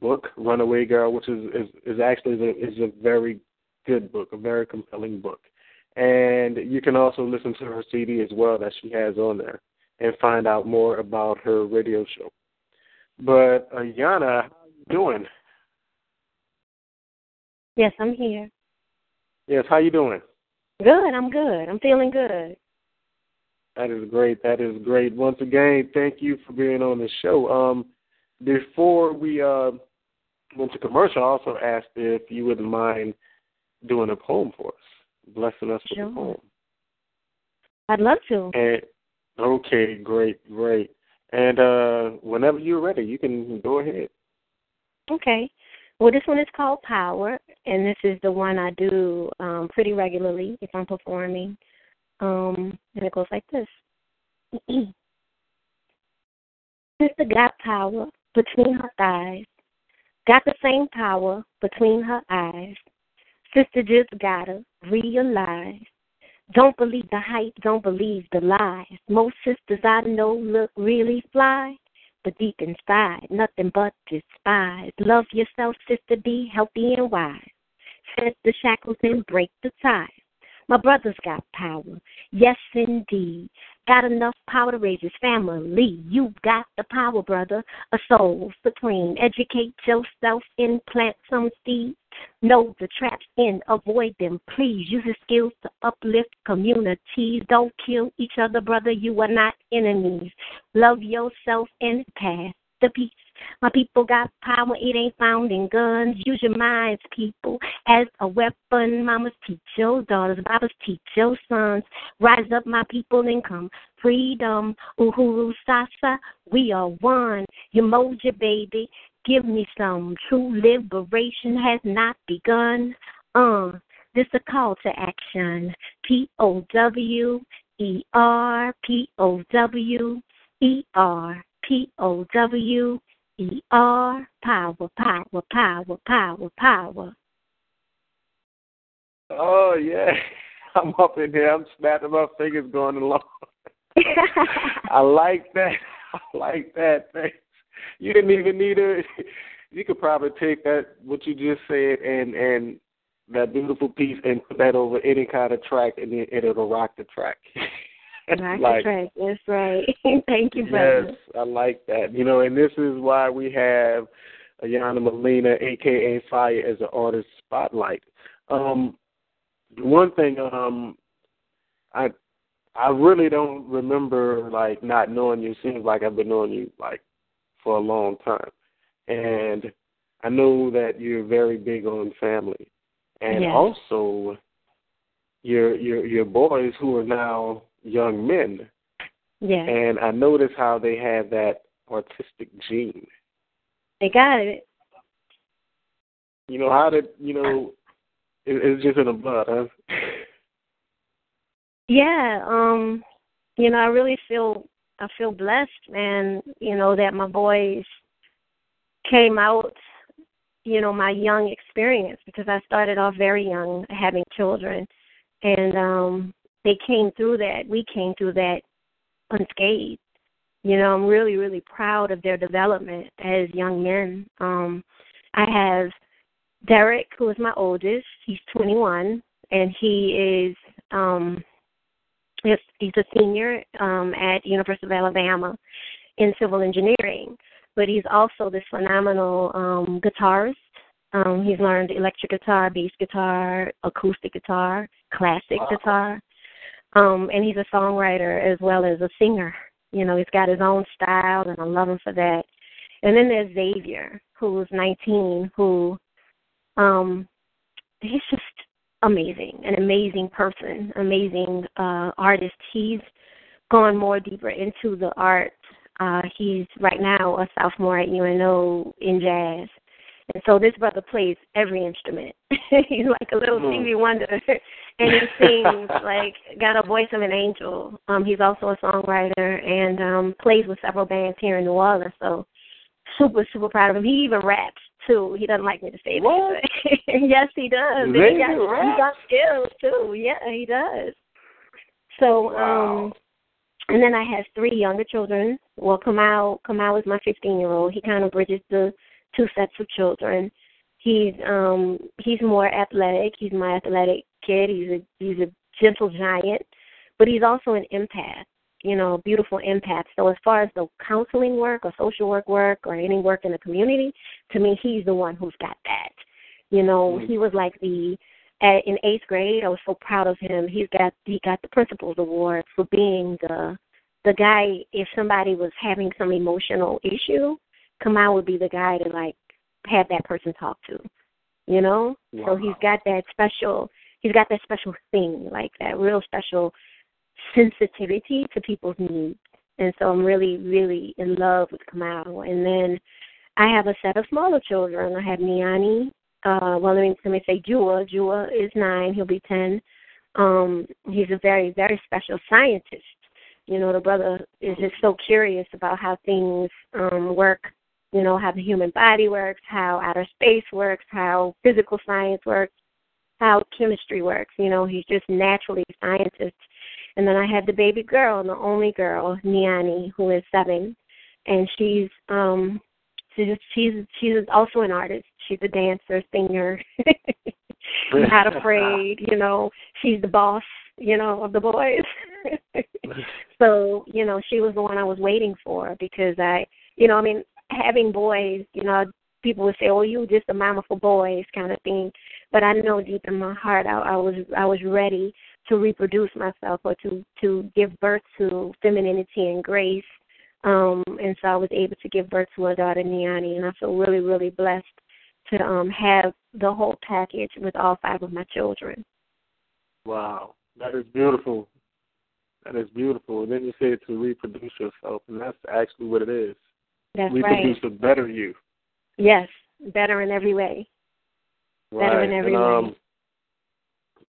book, Runaway Girl, which is is, is actually a, is a very good book, a very compelling book. And you can also listen to her CD as well that she has on there and find out more about her radio show. But Ayanna, how you doing? Yes, I'm here. Yes, how you doing? Good, I'm good. I'm feeling good. That is great. That is great. Once again, thank you for being on the show. Um, before we uh, went to commercial, I also asked if you wouldn't mind doing a poem for us, blessing us sure. with a poem. I'd love to. And okay, great, great. And uh, whenever you're ready, you can go ahead. Okay. Well, this one is called Power, and this is the one I do um, pretty regularly if I'm performing. Um, and it goes like this. Sister got power between her thighs, got the same power between her eyes. Sister just gotta realize. Don't believe the hype, don't believe the lies. Most sisters I know look really fly but deep inside, nothing but despise. Love yourself, sister, be healthy and wise. Set the shackles and break the ties. My brother's got power, yes indeed. Got enough power to raise his family. You've got the power, brother, a soul supreme. Educate yourself and plant some seeds. Know the traps and avoid them, please. Use your skills to uplift communities. Don't kill each other, brother. You are not enemies. Love yourself and pass the peace. My people got power, it ain't found in guns. Use your minds, people, as a weapon. Mamas teach your daughters, Babas teach your sons. Rise up, my people, and come. Freedom, Uhuru Sasa, we are one. Umoja, baby, give me some. True liberation has not begun. Uh, this a call to action. P O W E R P O W E R P O W E R power, power, power, power, power. Oh yeah. I'm up in here, I'm snapping my fingers going along. I like that. I like that. Thanks. You didn't even need a you could probably take that what you just said and and that beautiful piece and put that over any kind of track and it, it'll rock the track. Rock like, track. That's right. Thank you, brother. Yes, I like that. You know, and this is why we have Ayanna Molina, aka Fire, as an artist spotlight. Um, one thing, um, I I really don't remember like not knowing you. Seems like I've been knowing you like for a long time, and I know that you're very big on family, and Yes. also your your your boys who are now young men, Yeah. and I notice how they have that artistic gene. They got it. You know how did you know? It, it's just in the blood, huh? Yeah, um, you know, I really feel I feel blessed and you know that my boys came out, you know, my young experience because I started off very young having children and um they came through that. We came through that unscathed. You know, I'm really, really proud of their development as young men. Um I have Derek, who is my oldest, he's twenty one and he is um he's, he's a senior um, at University of Alabama in civil engineering, but he's also this phenomenal um, guitarist. Um, he's learned electric guitar, bass guitar, acoustic guitar, classic wow. guitar, um, and he's a songwriter as well as a singer. You know, he's got his own style, and I love him for that. And then there's Xavier, who's 19, who um, he's just amazing, an amazing person, amazing uh, artist. He's gone more deeper into the art. Uh, he's right now a sophomore at UNO in jazz. And so this brother plays every instrument. he's like a little Mm. Stevie Wonder, and he sings like got a voice of an angel. Um, he's also a songwriter and um, plays with several bands here in New Orleans. So super super proud of him. He even raps too. He doesn't like me to say What? that. but yes, he does. Really? He got, he got skills too. Yeah, he does. So Wow. um and then I have three younger children. Well, Kamal, Kamal is my 15 year old. He kind of bridges the two sets of children. He's um he's more athletic. He's my athletic kid. He's a he's a gentle giant, but he's also an empath. You know, beautiful empath. So as far as the counseling work or social work work or any work in the community, to me, he's the one who's got that. You know, Mhm. he was like the at, in eighth grade. I was so proud of him. He's got he got the principal's award for being the the guy. If somebody was having some emotional issue, Kamal would be the guy to like have that person talk to. You know, so he's got that special. He's got that special thing, like that real special sensitivity to people's needs. And so I'm really, really in love with Kamal. And then I have a set of smaller children. I have Niani. Uh, well, let me let me say Jua. Jua is nine. He'll be ten. Um, he's a very, very special scientist. You know, the brother is just so curious about how things um, work. You know, how the human body works, how outer space works, how physical science works, how chemistry works. You know, he's just naturally a scientist. And then I have the baby girl, and the only girl, Niani, who is seven, and she's um she's she's she's also an artist. She's a dancer, singer, not afraid. You know, she's the boss. You know, of the boys. so you know, she was the one I was waiting for because I, you know, I mean, having boys, you know, people would say, "Oh, you just a mama for boys," kind of thing. But I know deep in my heart, I, I was I was ready to reproduce myself or to to give birth to femininity and grace. Um, and so I was able to give birth to a daughter, Niani, and I feel really, really blessed to um, have the whole package with all five of my children. Wow, that is beautiful. That is beautiful. And then you say to reproduce yourself, and that's actually what it is. That's reproduce right. a better you. Yes, better in every way. Better in every and, way. um,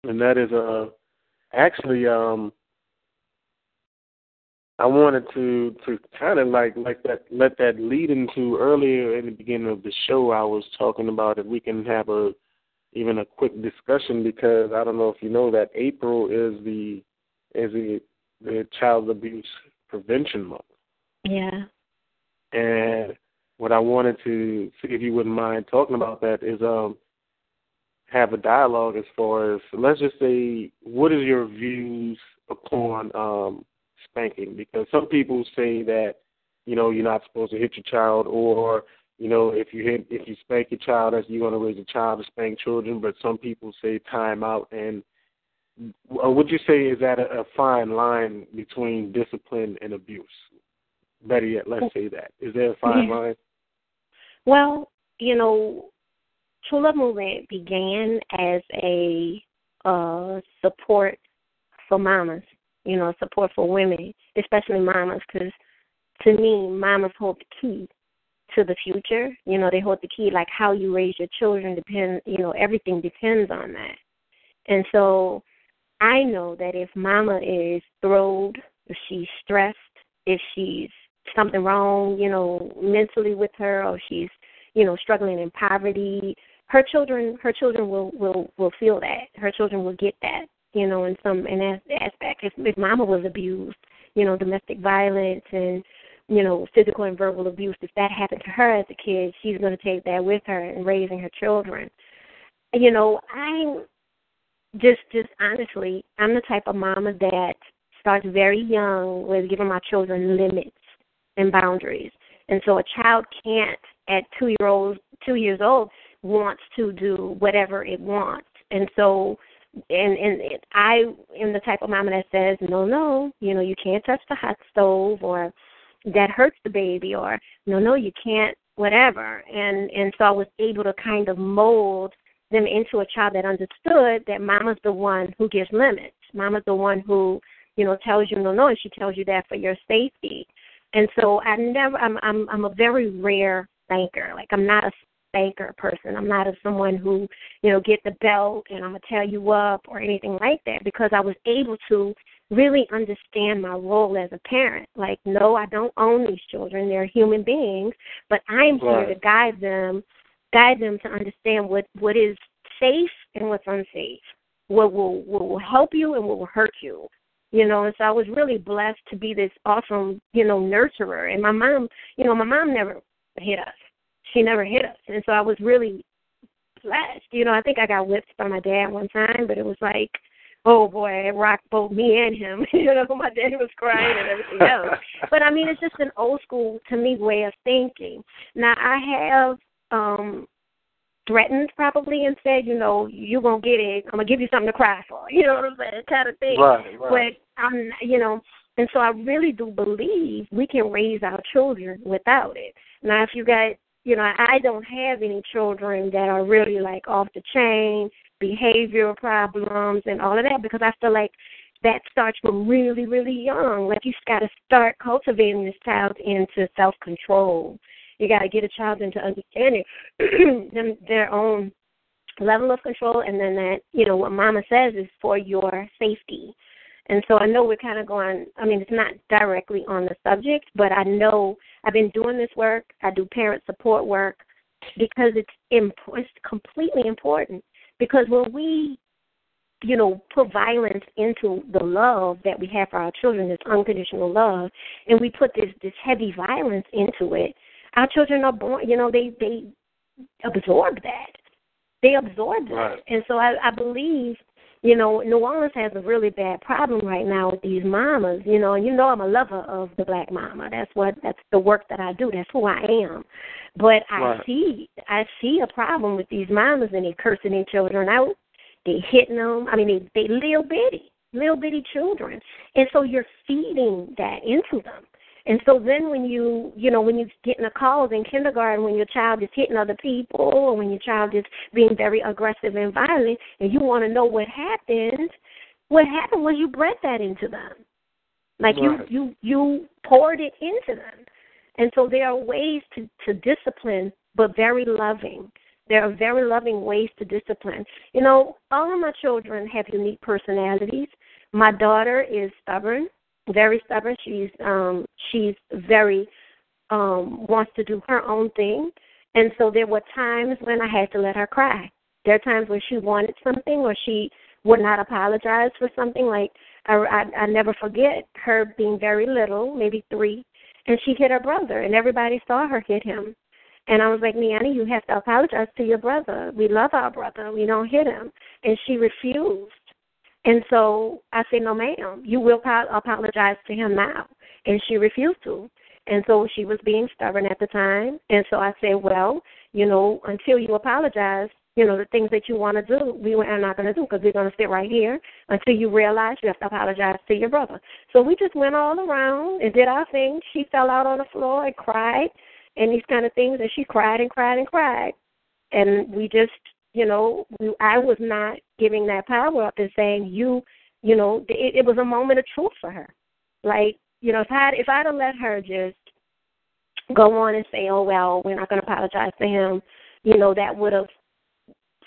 And that is uh actually um I wanted to to kind of like like that let that lead into earlier in the beginning of the show. I was talking about if we can have a even a quick discussion because I don't know if you know that April is the is the the child abuse prevention month, Yeah. and what I wanted to see if you wouldn't mind talking about that is um have a dialogue as far as let's just say what is your views upon um spanking? Because some people say that you know you're not supposed to hit your child or you know if you hit if you spank your child that's you're going to raise a child to spank children but some people say time out and would you say is that a, a fine line between discipline and abuse? Better yet let's say that. Is there a fine Yeah. line Well, you know, Love Movement began as a uh, support for mamas, you know, support for women, especially mamas, because to me, mamas hold the key to the future. You know, they hold the key, like how you raise your children depends, you know, everything depends on that. And so I know that if mama is thrilled, if she's stressed, if she's something wrong, you know, mentally with her, or she's, you know, struggling in poverty, her children, her children will will will feel that. Her children will get that, you know, in some in that aspect. If if mama was abused, you know, domestic violence and you know, physical and verbal abuse, if that happened to her as a kid, she's going to take that with her in raising her children. You know, I'm just, just honestly, I'm the type of mama that starts very young with giving my children limits and boundaries. And so a child can't at two year old two years old wants to do whatever it wants. And so and and I am the type of mama that says, No, no, you know, you can't touch the hot stove or that hurts the baby or no, no, you can't whatever. And and so I was able to kind of mold them into a child that understood that mama's the one who gives limits. Mama's the one who, you know, tells you no no and she tells you that for your safety. And so I never I'm I'm I'm a very rare banker. Like I'm not a banker person. I'm not a someone who, you know, get the belt and I'm gonna tell you up or anything like that because I was able to really understand my role as a parent. Like, no, I don't own these children. They're human beings, but I'm right. here to guide them guide them to understand what what is safe and what's unsafe, what will what will help you and what will hurt you. You know, and so I was really blessed to be this awesome, you know, nurturer. And my mom, you know, my mom never hit us. She never hit us. And so I was really blessed. You know, I think I got whipped by my dad one time, but it was like, oh boy, it rocked both me and him. you know, my dad was crying and everything else. but I mean, it's just an old school to me way of thinking. Now I have um threatened probably and said, you know, you're gonna get it. I'm gonna give you something to cry for. You know what I'm saying? Kind of thing. Right, right. But I'm, you know, and so I really do believe we can raise our children without it. Now, if you got, you know, I don't have any children that are really like off the chain, behavioral problems, and all of that because I feel like that starts from really, really young. Like you got to start cultivating this child into self control you got to get a child into understanding them their own level of control, and then that you know what Mama says is for your safety. And so I know we're kind of going. I mean, it's not directly on the subject, but I know I've been doing this work. I do parent support work because it's imp- it's completely important. Because when we you know, put violence into the love that we have for our children, this unconditional love, and we put this this heavy violence into it, our children are born, you know, they they absorb that. They absorb that, right. and so I, I believe, you know, New Orleans has a really bad problem right now with these mamas. You know, and you know I'm a lover of the black mama. That's what that's the work that I do. That's who I am. But I right. see I see a problem with these mamas and they cursing their children out. They hitting them. I mean, they they little bitty, little bitty children, and so you're feeding that into them. And so then when you, you know, when you get in the calls in kindergarten, when your child is hitting other people or when your child is being very aggressive and violent and you want to know what happened, what happened was you bred that into them. Like right. you, you, you poured it into them. And so there are ways to, to discipline, but very loving. There are very loving ways to discipline. You know, all of my children have unique personalities. My daughter is stubborn very stubborn. She's um she's very um wants to do her own thing. And so there were times when I had to let her cry. There are times when she wanted something or she would not apologize for something. Like I, I, I never forget her being very little, maybe three, and she hit her brother, and everybody saw her hit him. And I was like, Niani, you have to apologize to your brother. We love our brother. We don't hit him. And she refused. And so I said, No, ma'am, you will apologize to him now. And she refused to. And so she was being stubborn at the time. And so I said, Well, you know, until you apologize, you know, the things that you want to do, we are not going to do because we're going to sit right here until you realize you have to apologize to your brother. So we just went all around and did our thing. She fell out on the floor and cried and these kind of things. And she cried and cried and cried. And we just you know, we, I was not giving that power up and saying you, you know, it, it was a moment of truth for her. Like, you know, if I if I'd have let her just go on and say, oh well, we're not going to apologize to him, you know, that would have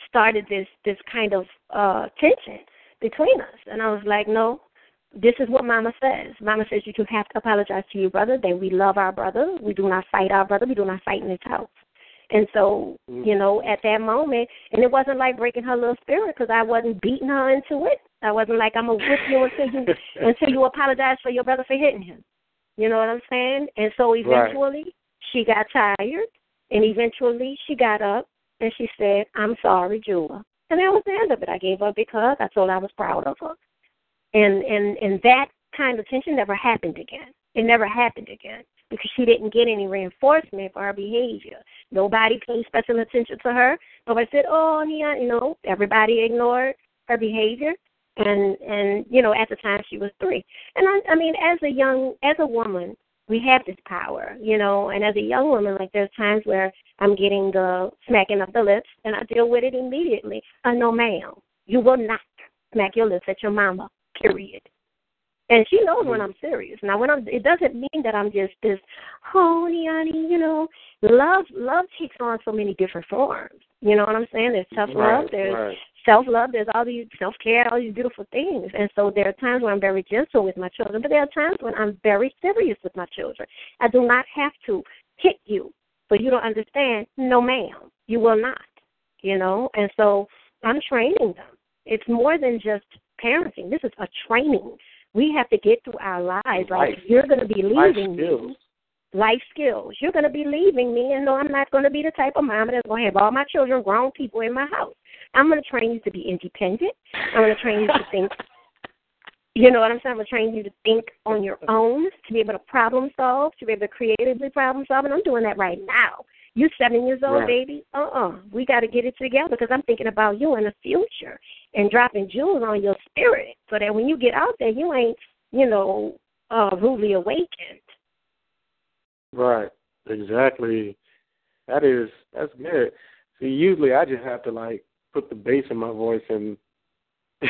started this this kind of uh tension between us. And I was like, no, this is what Mama says. Mama says you have to apologize to your brother. That we love our brother. We do not fight our brother. We do not fight in this house. And so, mm-hmm. you know, at that moment, and it wasn't like breaking her little spirit because I wasn't beating her into it. I wasn't like I'm gonna whip you until you until you apologize for your brother for hitting him. You know what I'm saying? And so eventually right. she got tired, and eventually she got up and she said, "I'm sorry, Jula." And that was the end of it. I gave up because I told I was proud of her, and and and that kind of tension never happened again. It never happened again because she didn't get any reinforcement for her behavior. Nobody paid special attention to her. Nobody said, "Oh, yeah," you know. Everybody ignored her behavior, and and you know, at the time she was three. And I, I mean, as a young, as a woman, we have this power, you know. And as a young woman, like there's times where I'm getting the smacking of the lips, and I deal with it immediately. Uh, no, ma'am, you will not smack your lips at your mama. Period. And she knows when mm-hmm. I'm serious. Now, when I'm, it doesn't mean that I'm just this honey, honey. You know, love, love takes on so many different forms. You know what I'm saying? There's tough right, love. There's right. self love. There's all these self care, all these beautiful things. And so there are times when I'm very gentle with my children, but there are times when I'm very serious with my children. I do not have to hit you, but you don't understand. No, ma'am, you will not. You know, and so I'm training them. It's more than just parenting. This is a training we have to get through our lives. Like Life. you're going to be leaving me. Life skills. You're going to be leaving me, and no, I'm not going to be the type of mom that's going to have all my children, grown people in my house. I'm going to train you to be independent. I'm going to train you to think. You know what I'm saying? I'm going to train you to think on your own, to be able to problem solve, to be able to creatively problem solve, and I'm doing that right now. You're seven years old, Right. baby. Uh uh We got to get it together because I'm thinking about you in the future and dropping jewels on your spirit so that when you get out there, you ain't, you know, uh, rudely awakened. Right. Exactly. That is that's good. See, usually I just have to like put the bass in my voice and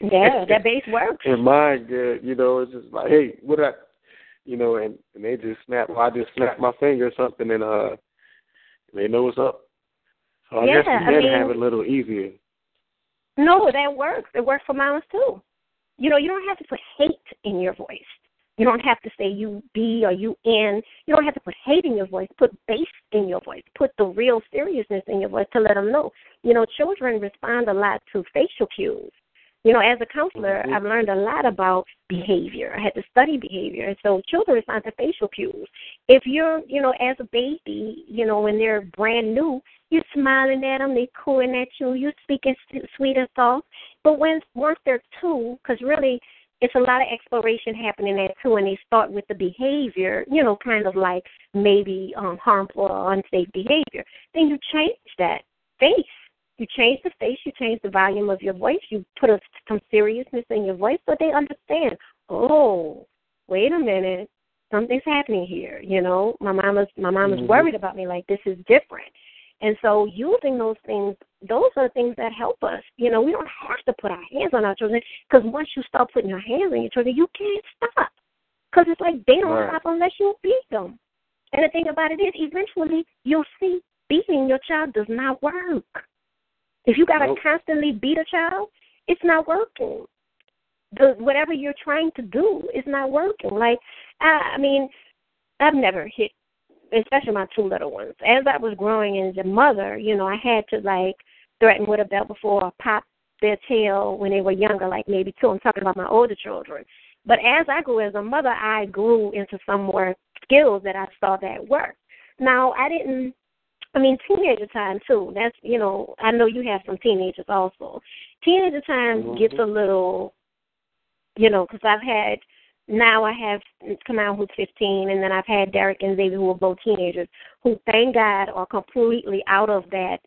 Yeah, that bass works. and mine good. You know, it's just like, hey, what I, you know, and and they just snap. Well, I just snap my finger or something, and uh, they know what's up. So I guess Yeah, the I men mean- have it a little easier. No, that works. It works for mamas too. You know, you don't have to put hate in your voice. You don't have to say you be or you in. You don't have to put hate in your voice. Put bass in your voice. Put the real seriousness in your voice to let them know. You know, children respond a lot to facial cues. You know, as a counselor, Mhm. I've learned a lot about behavior. I had to study behavior. And so children respond to facial cues. If you're, you know, as a baby, you know, when they're brand new, you're smiling at them, they're cooing at you, you're speaking sweet and soft. But when once they're two, because really it's a lot of exploration happening at two, and they start with the behavior, you know, kind of like maybe um, harmful or unsafe behavior. Then you change that face. You change the face, you change the volume of your voice, you put a, some seriousness in your voice so they understand. Oh, wait a minute, something's happening here. You know, my mama's my mama's Mhm. worried about me. Like this is different. And so using those things, those are things that help us. You know, we don't have to put our hands on our children because once you start putting your hands on your children, you can't stop. Because it's like they don't Right. stop unless you beat them. And the thing about it is, eventually you'll see beating your child does not work. If you got to Nope. constantly beat a child, it's not working. The whatever you're trying to do is not working. Like I, I mean, I've never hit, especially my two little ones. As I was growing as a mother, you know, I had to like threaten with a belt before or pop their tail when they were younger, like maybe two. I'm talking about my older children. But as I grew as a mother, I grew into some more skills that I saw that work. Now I didn't. I mean, teenager time too. That's you know, I know you have some teenagers also. Teenager time Mhm. gets a little, you know, because I've had now I have Kamal who's 15, and then I've had Derek and Xavier who are both teenagers, who thank God are completely out of that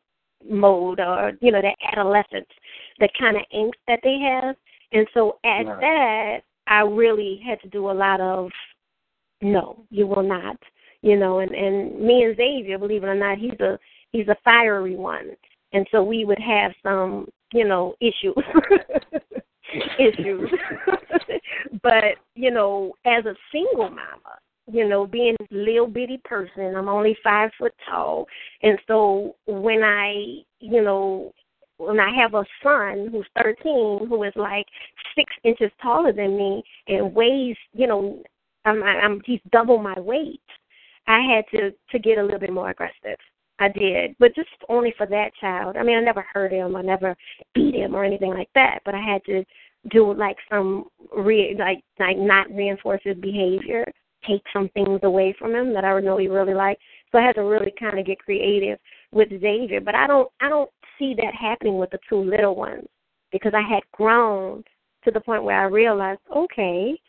mode or you know that adolescence, that kind of angst that they have, and so at Right. that I really had to do a lot of no, you will not, you know, and and me and Xavier, believe it or not, he's a he's a fiery one, and so we would have some you know issues. issues. but, you know, as a single mama, you know, being this little bitty person, I'm only five foot tall. And so when I, you know, when I have a son who's 13 who is like six inches taller than me and weighs, you know, I'm, I'm he's double my weight. I had to to get a little bit more aggressive. I did, but just only for that child. I mean, I never hurt him, I never beat him or anything like that. But I had to do like some re like like not reinforce his behavior, take some things away from him that I know he really liked. So I had to really kind of get creative with Xavier. But I don't I don't see that happening with the two little ones because I had grown to the point where I realized, okay,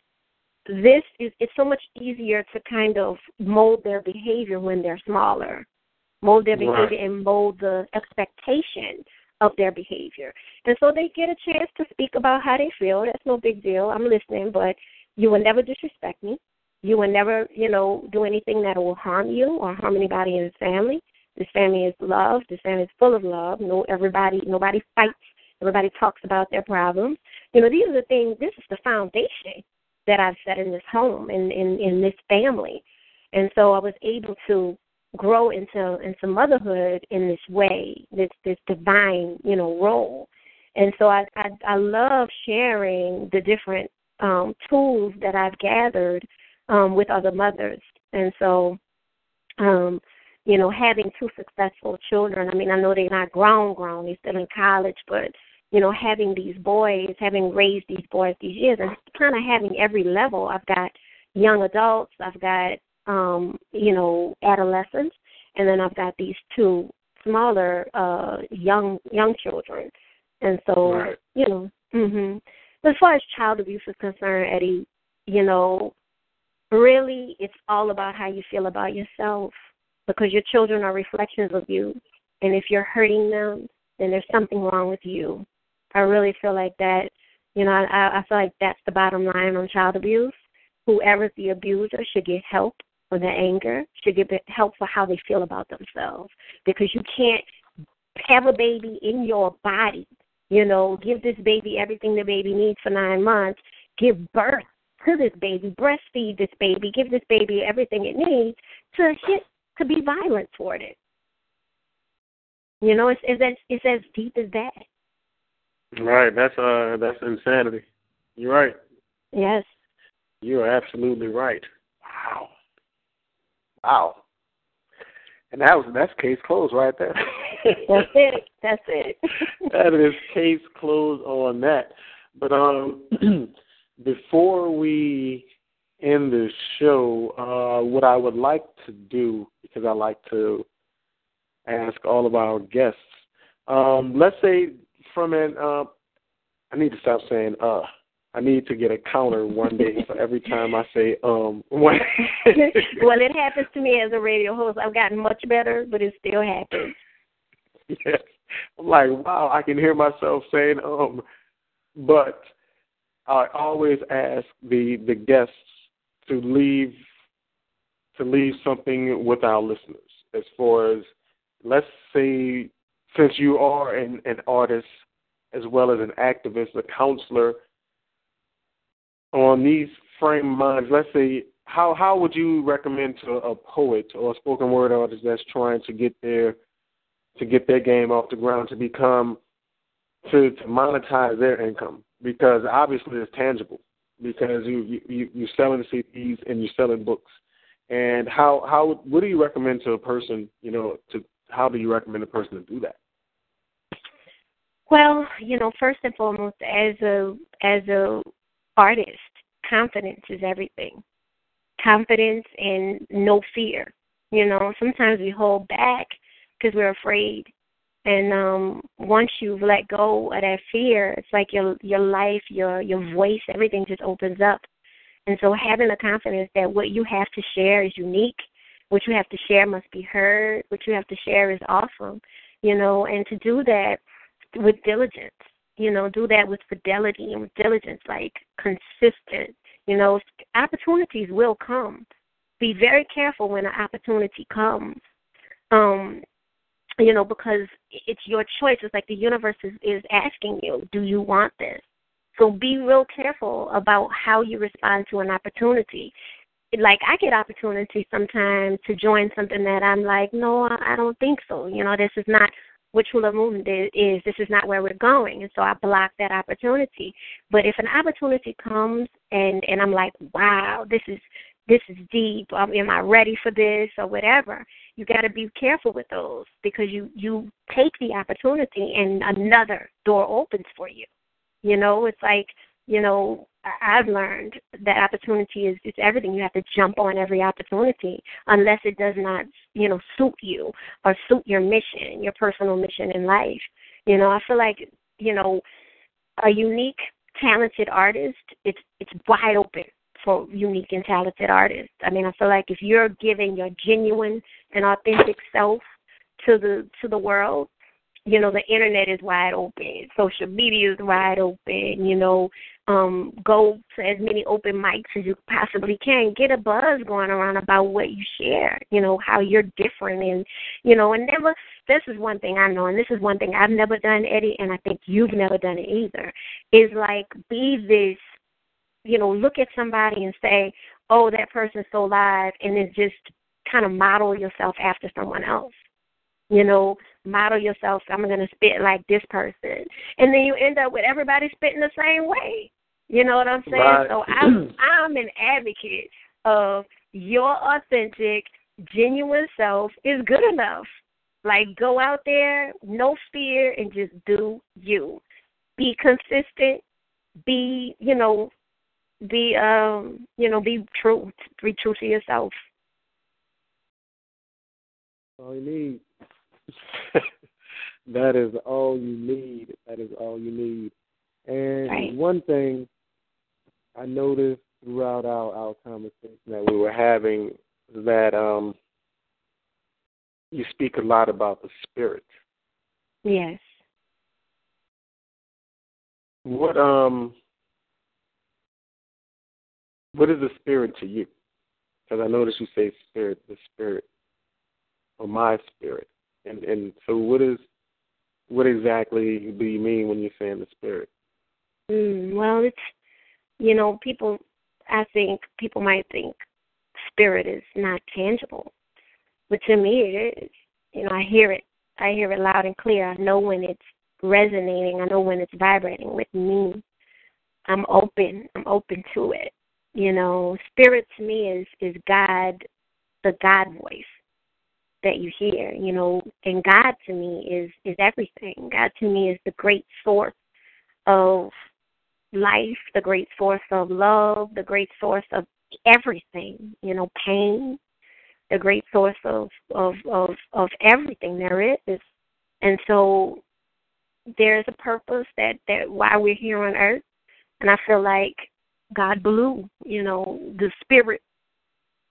this is it's so much easier to kind of mold their behavior when they're smaller, mold their behavior Right. and mold the expectation of their behavior. And so they get a chance to speak about how they feel. That's no big deal. I'm listening, but you will never disrespect me. You will never, you know, do anything that will harm you or harm anybody in the family. This family is love. This family is full of love. No, everybody, nobody fights. Everybody talks about their problems. You know, these are the things. This is the foundation that I've set in this home and in, in this family, and so I was able to grow into into motherhood in this way, this this divine, you know, role. And so I I, I love sharing the different um, tools that I've gathered um, with other mothers. And so, um, you know, having two successful children. I mean, I know they're not grown, grown. They're still in college, but you know, having these boys, having raised these boys these years, and kind of having every level. I've got young adults. I've got um, you know, adolescents, and then I've got these two smaller uh young young children. And so, Right. you know, mhm. As far as child abuse is concerned, Eddie, you know, really it's all about how you feel about yourself because your children are reflections of you. And if you're hurting them, then there's something wrong with you. I really feel like that. You know, I, I feel like that's the bottom line on child abuse. Whoever's the abuser should get help for their anger, should get help for how they feel about themselves. Because you can't have a baby in your body, you know, give this baby everything the baby needs for nine months, give birth to this baby, breastfeed this baby, give this baby everything it needs to hit to be violent toward it. You know, it's it's as it's as deep as that. Right. That's uh that's insanity. You're right. Yes. You are absolutely right. Wow. Wow. And that was that's case closed right there. That's it. That's it. that is case closed on that. But um before we end this show, uh what I would like to do because I like to ask all of our guests. Um let's say from an uh I need to stop saying uh I need to get a counter one day for every time I say um. When well, it happens to me as a radio host. I've gotten much better, but it still happens. yes. I'm like, wow, I can hear myself saying um, but I always ask the the guests to leave to leave something with our listeners as far as let's say since you are an, an artist as well as an activist, a counselor, on these frame minds, let's say how how would you recommend to a poet or a spoken word artist that's trying to get their to get their game off the ground to become to, to monetize their income? Because obviously it's tangible because you you you're selling CDs and you're selling books. And how how what do you recommend to a person you know to how do you recommend a person to do that Well, you know, first and foremost, as a as a artist, confidence is everything. Confidence and no fear. You know, sometimes we hold back because we're afraid. And um once you've let go of that fear, it's like your your life, your your voice, everything just opens up. And so having the confidence that what you have to share is unique, what you have to share must be heard, what you have to share is awesome. You know, and to do that with diligence. You know, do that with fidelity and with diligence, like consistent. You know, opportunities will come. Be very careful when an opportunity comes. Um, you know, because it's your choice. It's like the universe is, is asking you, do you want this? So be real careful about how you respond to an opportunity. Like I get opportunities sometimes to join something that I'm like, no, I don't think so. You know, this is not what True Love Movement is. This is not where we're going, and so I block that opportunity. But if an opportunity comes and and I'm like, wow, this is this is deep. Um, am I ready for this or whatever? You got to be careful with those because you you take the opportunity and another door opens for you. You know, it's like you know I've learned that opportunity is is everything. You have to jump on every opportunity unless it does not you know suit you or suit your mission, your personal mission in life. You know, I feel like you know a unique, talented artist. It's it's wide open for unique and talented artists. I mean, I feel like if you're giving your genuine and authentic self to the to the world, you know, the internet is wide open, social media is wide open, you know, um, go to as many open mics as you possibly can. Get a buzz going around about what you share, you know, how you're different and you know, and never this is one thing I know and this is one thing I've never done, Eddie, and I think you've never done it either, is like be this you know, look at somebody and say, Oh, that person's so live and then just kind of model yourself after someone else. You know, model yourself, I'm gonna spit like this person. And then you end up with everybody spitting the same way. You know what I'm saying? Right. So I'm I'm an advocate of your authentic, genuine self is good enough. Like go out there, no fear, and just do you. Be consistent. Be you know, be um you know be true. Be true to yourself. All you need. that is all you need. That is all you need. And Right. one thing I noticed throughout our, our conversation that we were having that um you speak a lot about the spirit. Yes. What um what is the spirit to you? Because I noticed you say spirit, the spirit, or my spirit, and and so what is what exactly do you mean when you're saying the spirit? Mm, well, it's you know, people. I think people might think spirit is not tangible, but to me it is. You know, I hear it. I hear it loud and clear. I know when it's resonating. I know when it's vibrating with me. I'm open. I'm open to it. You know, spirit to me is is God, the God voice that you hear. You know, and God to me is is everything. God to me is the great source of life, the great source of love, the great source of everything, you know, pain, the great source of of of of everything there is. And so there's a purpose that that why we're here on earth. And I feel like God blew, you know, the spirit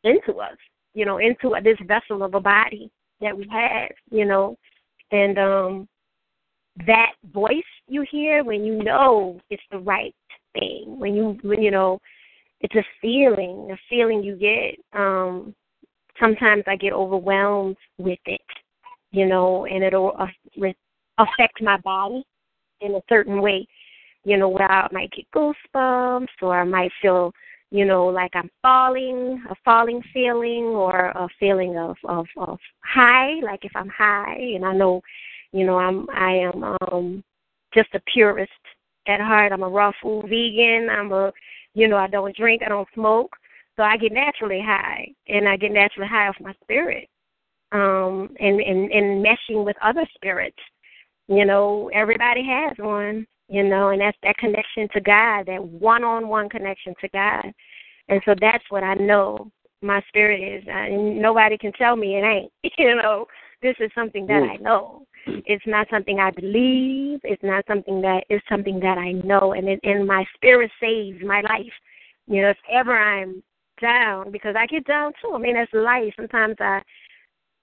into us, you know, into this vessel of a body that we have, you know. And um that voice you hear when you know it's the right thing when you when you know it's a feeling a feeling you get um sometimes i get overwhelmed with it you know and it'll uh, affect my body in a certain way you know where i might get goosebumps or i might feel you know like i'm falling a falling feeling or a feeling of of of high like if i'm high and i know you know, I'm I am um just a purist at heart. I'm a raw food vegan. I'm a you know, I don't drink, I don't smoke. So I get naturally high and I get naturally high off my spirit. Um and, and, and meshing with other spirits. You know, everybody has one, you know, and that's that connection to God, that one on one connection to God. And so that's what I know my spirit is. And nobody can tell me it ain't. You know, this is something that Mm. I know. It's not something I believe. It's not something that is something that I know, and it, and my spirit saves my life. You know, if ever I'm down, because I get down too. I mean, that's life. Sometimes I,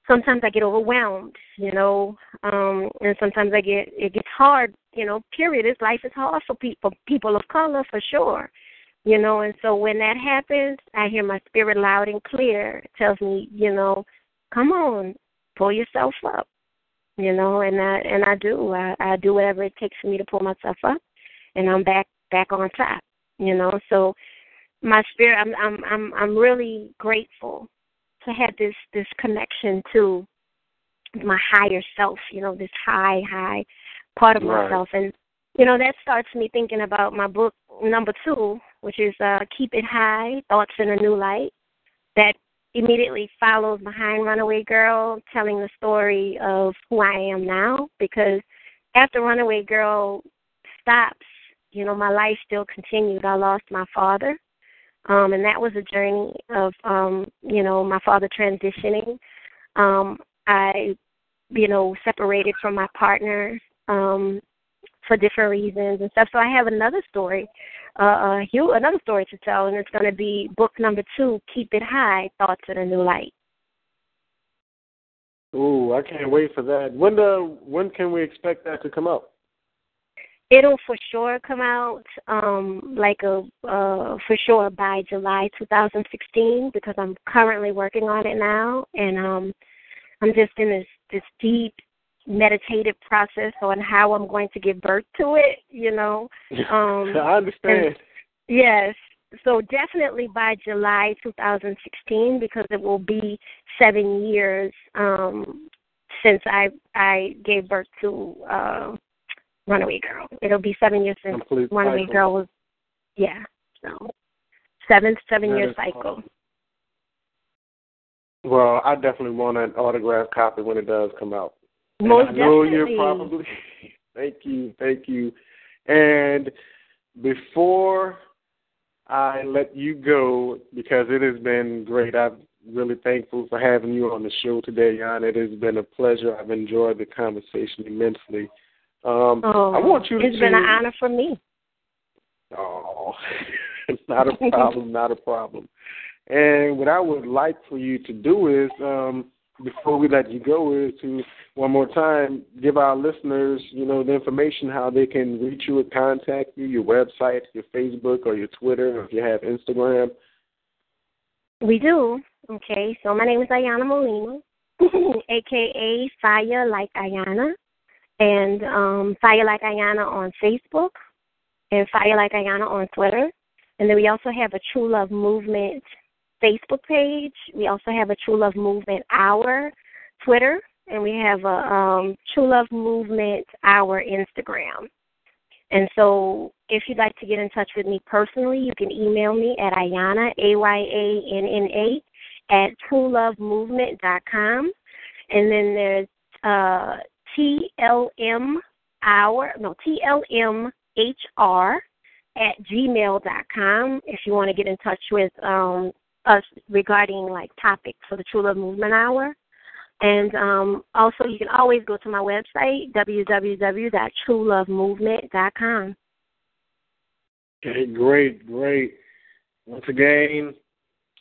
sometimes I get overwhelmed. You know, um, and sometimes I get it gets hard. You know, period. This life is hard for people, people of color for sure. You know, and so when that happens, I hear my spirit loud and clear. It tells me, you know, come on, pull yourself up you know, and I and I do. I, I do whatever it takes for me to pull myself up, and I'm back back on top. You know, so my spirit. I'm I'm I'm I'm really grateful to have this this connection to my higher self. You know, this high high part of Right. myself, and you know that starts me thinking about my book number two, which is uh, Keep It High: Thoughts in a New Light. That immediately follows behind Runaway Girl, telling the story of who I am now. Because after Runaway Girl stops, you know, my life still continued. I lost my father, um, and that was a journey of, um, you know, my father transitioning. Um, I, you know, separated from my partner um, for different reasons and stuff. So I have another story uh, Hugh, another story to tell, and it's going to be book number two, Keep It High, Thoughts in a New Light. Ooh, I can't wait for that. When the when can we expect that to come out? It'll for sure come out um like a uh for sure by July 2016 because I'm currently working on it now and um I'm just in this this deep meditative process on how I'm going to give birth to it, you know. Um I understand. Yes. So definitely by July 2016 because it will be 7 years um since I I gave birth to uh Runaway Girl. It'll be 7 years since Complete Runaway cycle. Girl was yeah. So seven seven That year cycle. awesome. Well, I definitely want an autographed copy when it does come out. And Most I know definitely. you're probably. thank you, thank you. And before I let you go, because it has been great, I'm really thankful for having you on the show today, Jan. It has been a pleasure. I've enjoyed the conversation immensely. Um, Oh, I want you to. It's been an honor for me. Oh, it's not a problem, not a problem. And what I would like for you to do is, um, before we let you go, is to one more time give our listeners, you know, the information how they can reach you and contact you, your website, your Facebook, or your Twitter, or if you have Instagram. We do. Okay, so my name is Ayanna Molina, aka Fire Like Ayanna, and um, Fire Like Ayanna on Facebook, and Fire Like Ayanna on Twitter. And then we also have a True Love Movement Facebook page. We also have a True Love Movement Hour Twitter, and we have a um, True Love Movement Hour Instagram. And so if you'd like to get in touch with me personally, you can email me at Ayanna, A-Y-A-N-N-A, at truelovemovement.com. And then there's uh, TLM hour, no, TLMHR at gmail.com if you want to get in touch with um, us regarding like topics for the True Love Movement Hour. And um, also, you can always go to my website, www.truelovemovement.com. Okay, great, great. Once again,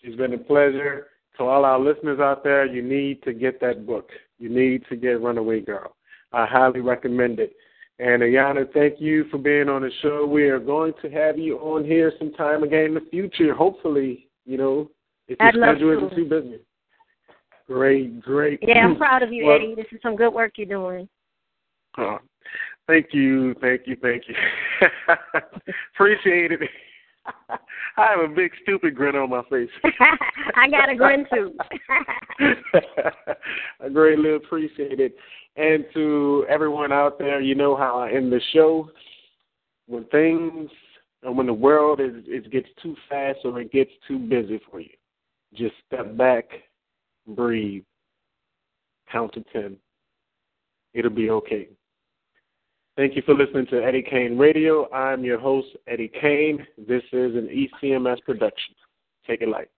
it's been a pleasure. To all our listeners out there, you need to get that book. You need to get Runaway Girl. I highly recommend it. And Ayanna, thank you for being on the show. We are going to have you on here sometime again in the future, hopefully, you know, if your I'd schedule isn't too busy. Great, great. Yeah, I'm proud of you, Well- Eddie. This is some good work you're doing. Oh, thank you, thank you, thank you. Appreciate it. I have a big stupid grin on my face. I got a grin too. I greatly appreciate it. And to everyone out there, you know how I end the show. When things and when the world is it gets too fast or it gets too busy for you, just step back, breathe, count to ten. It'll be okay. Thank you for listening to Eddie Kane Radio. I'm your host, Eddie Kane. This is an ECMS production. Take it light.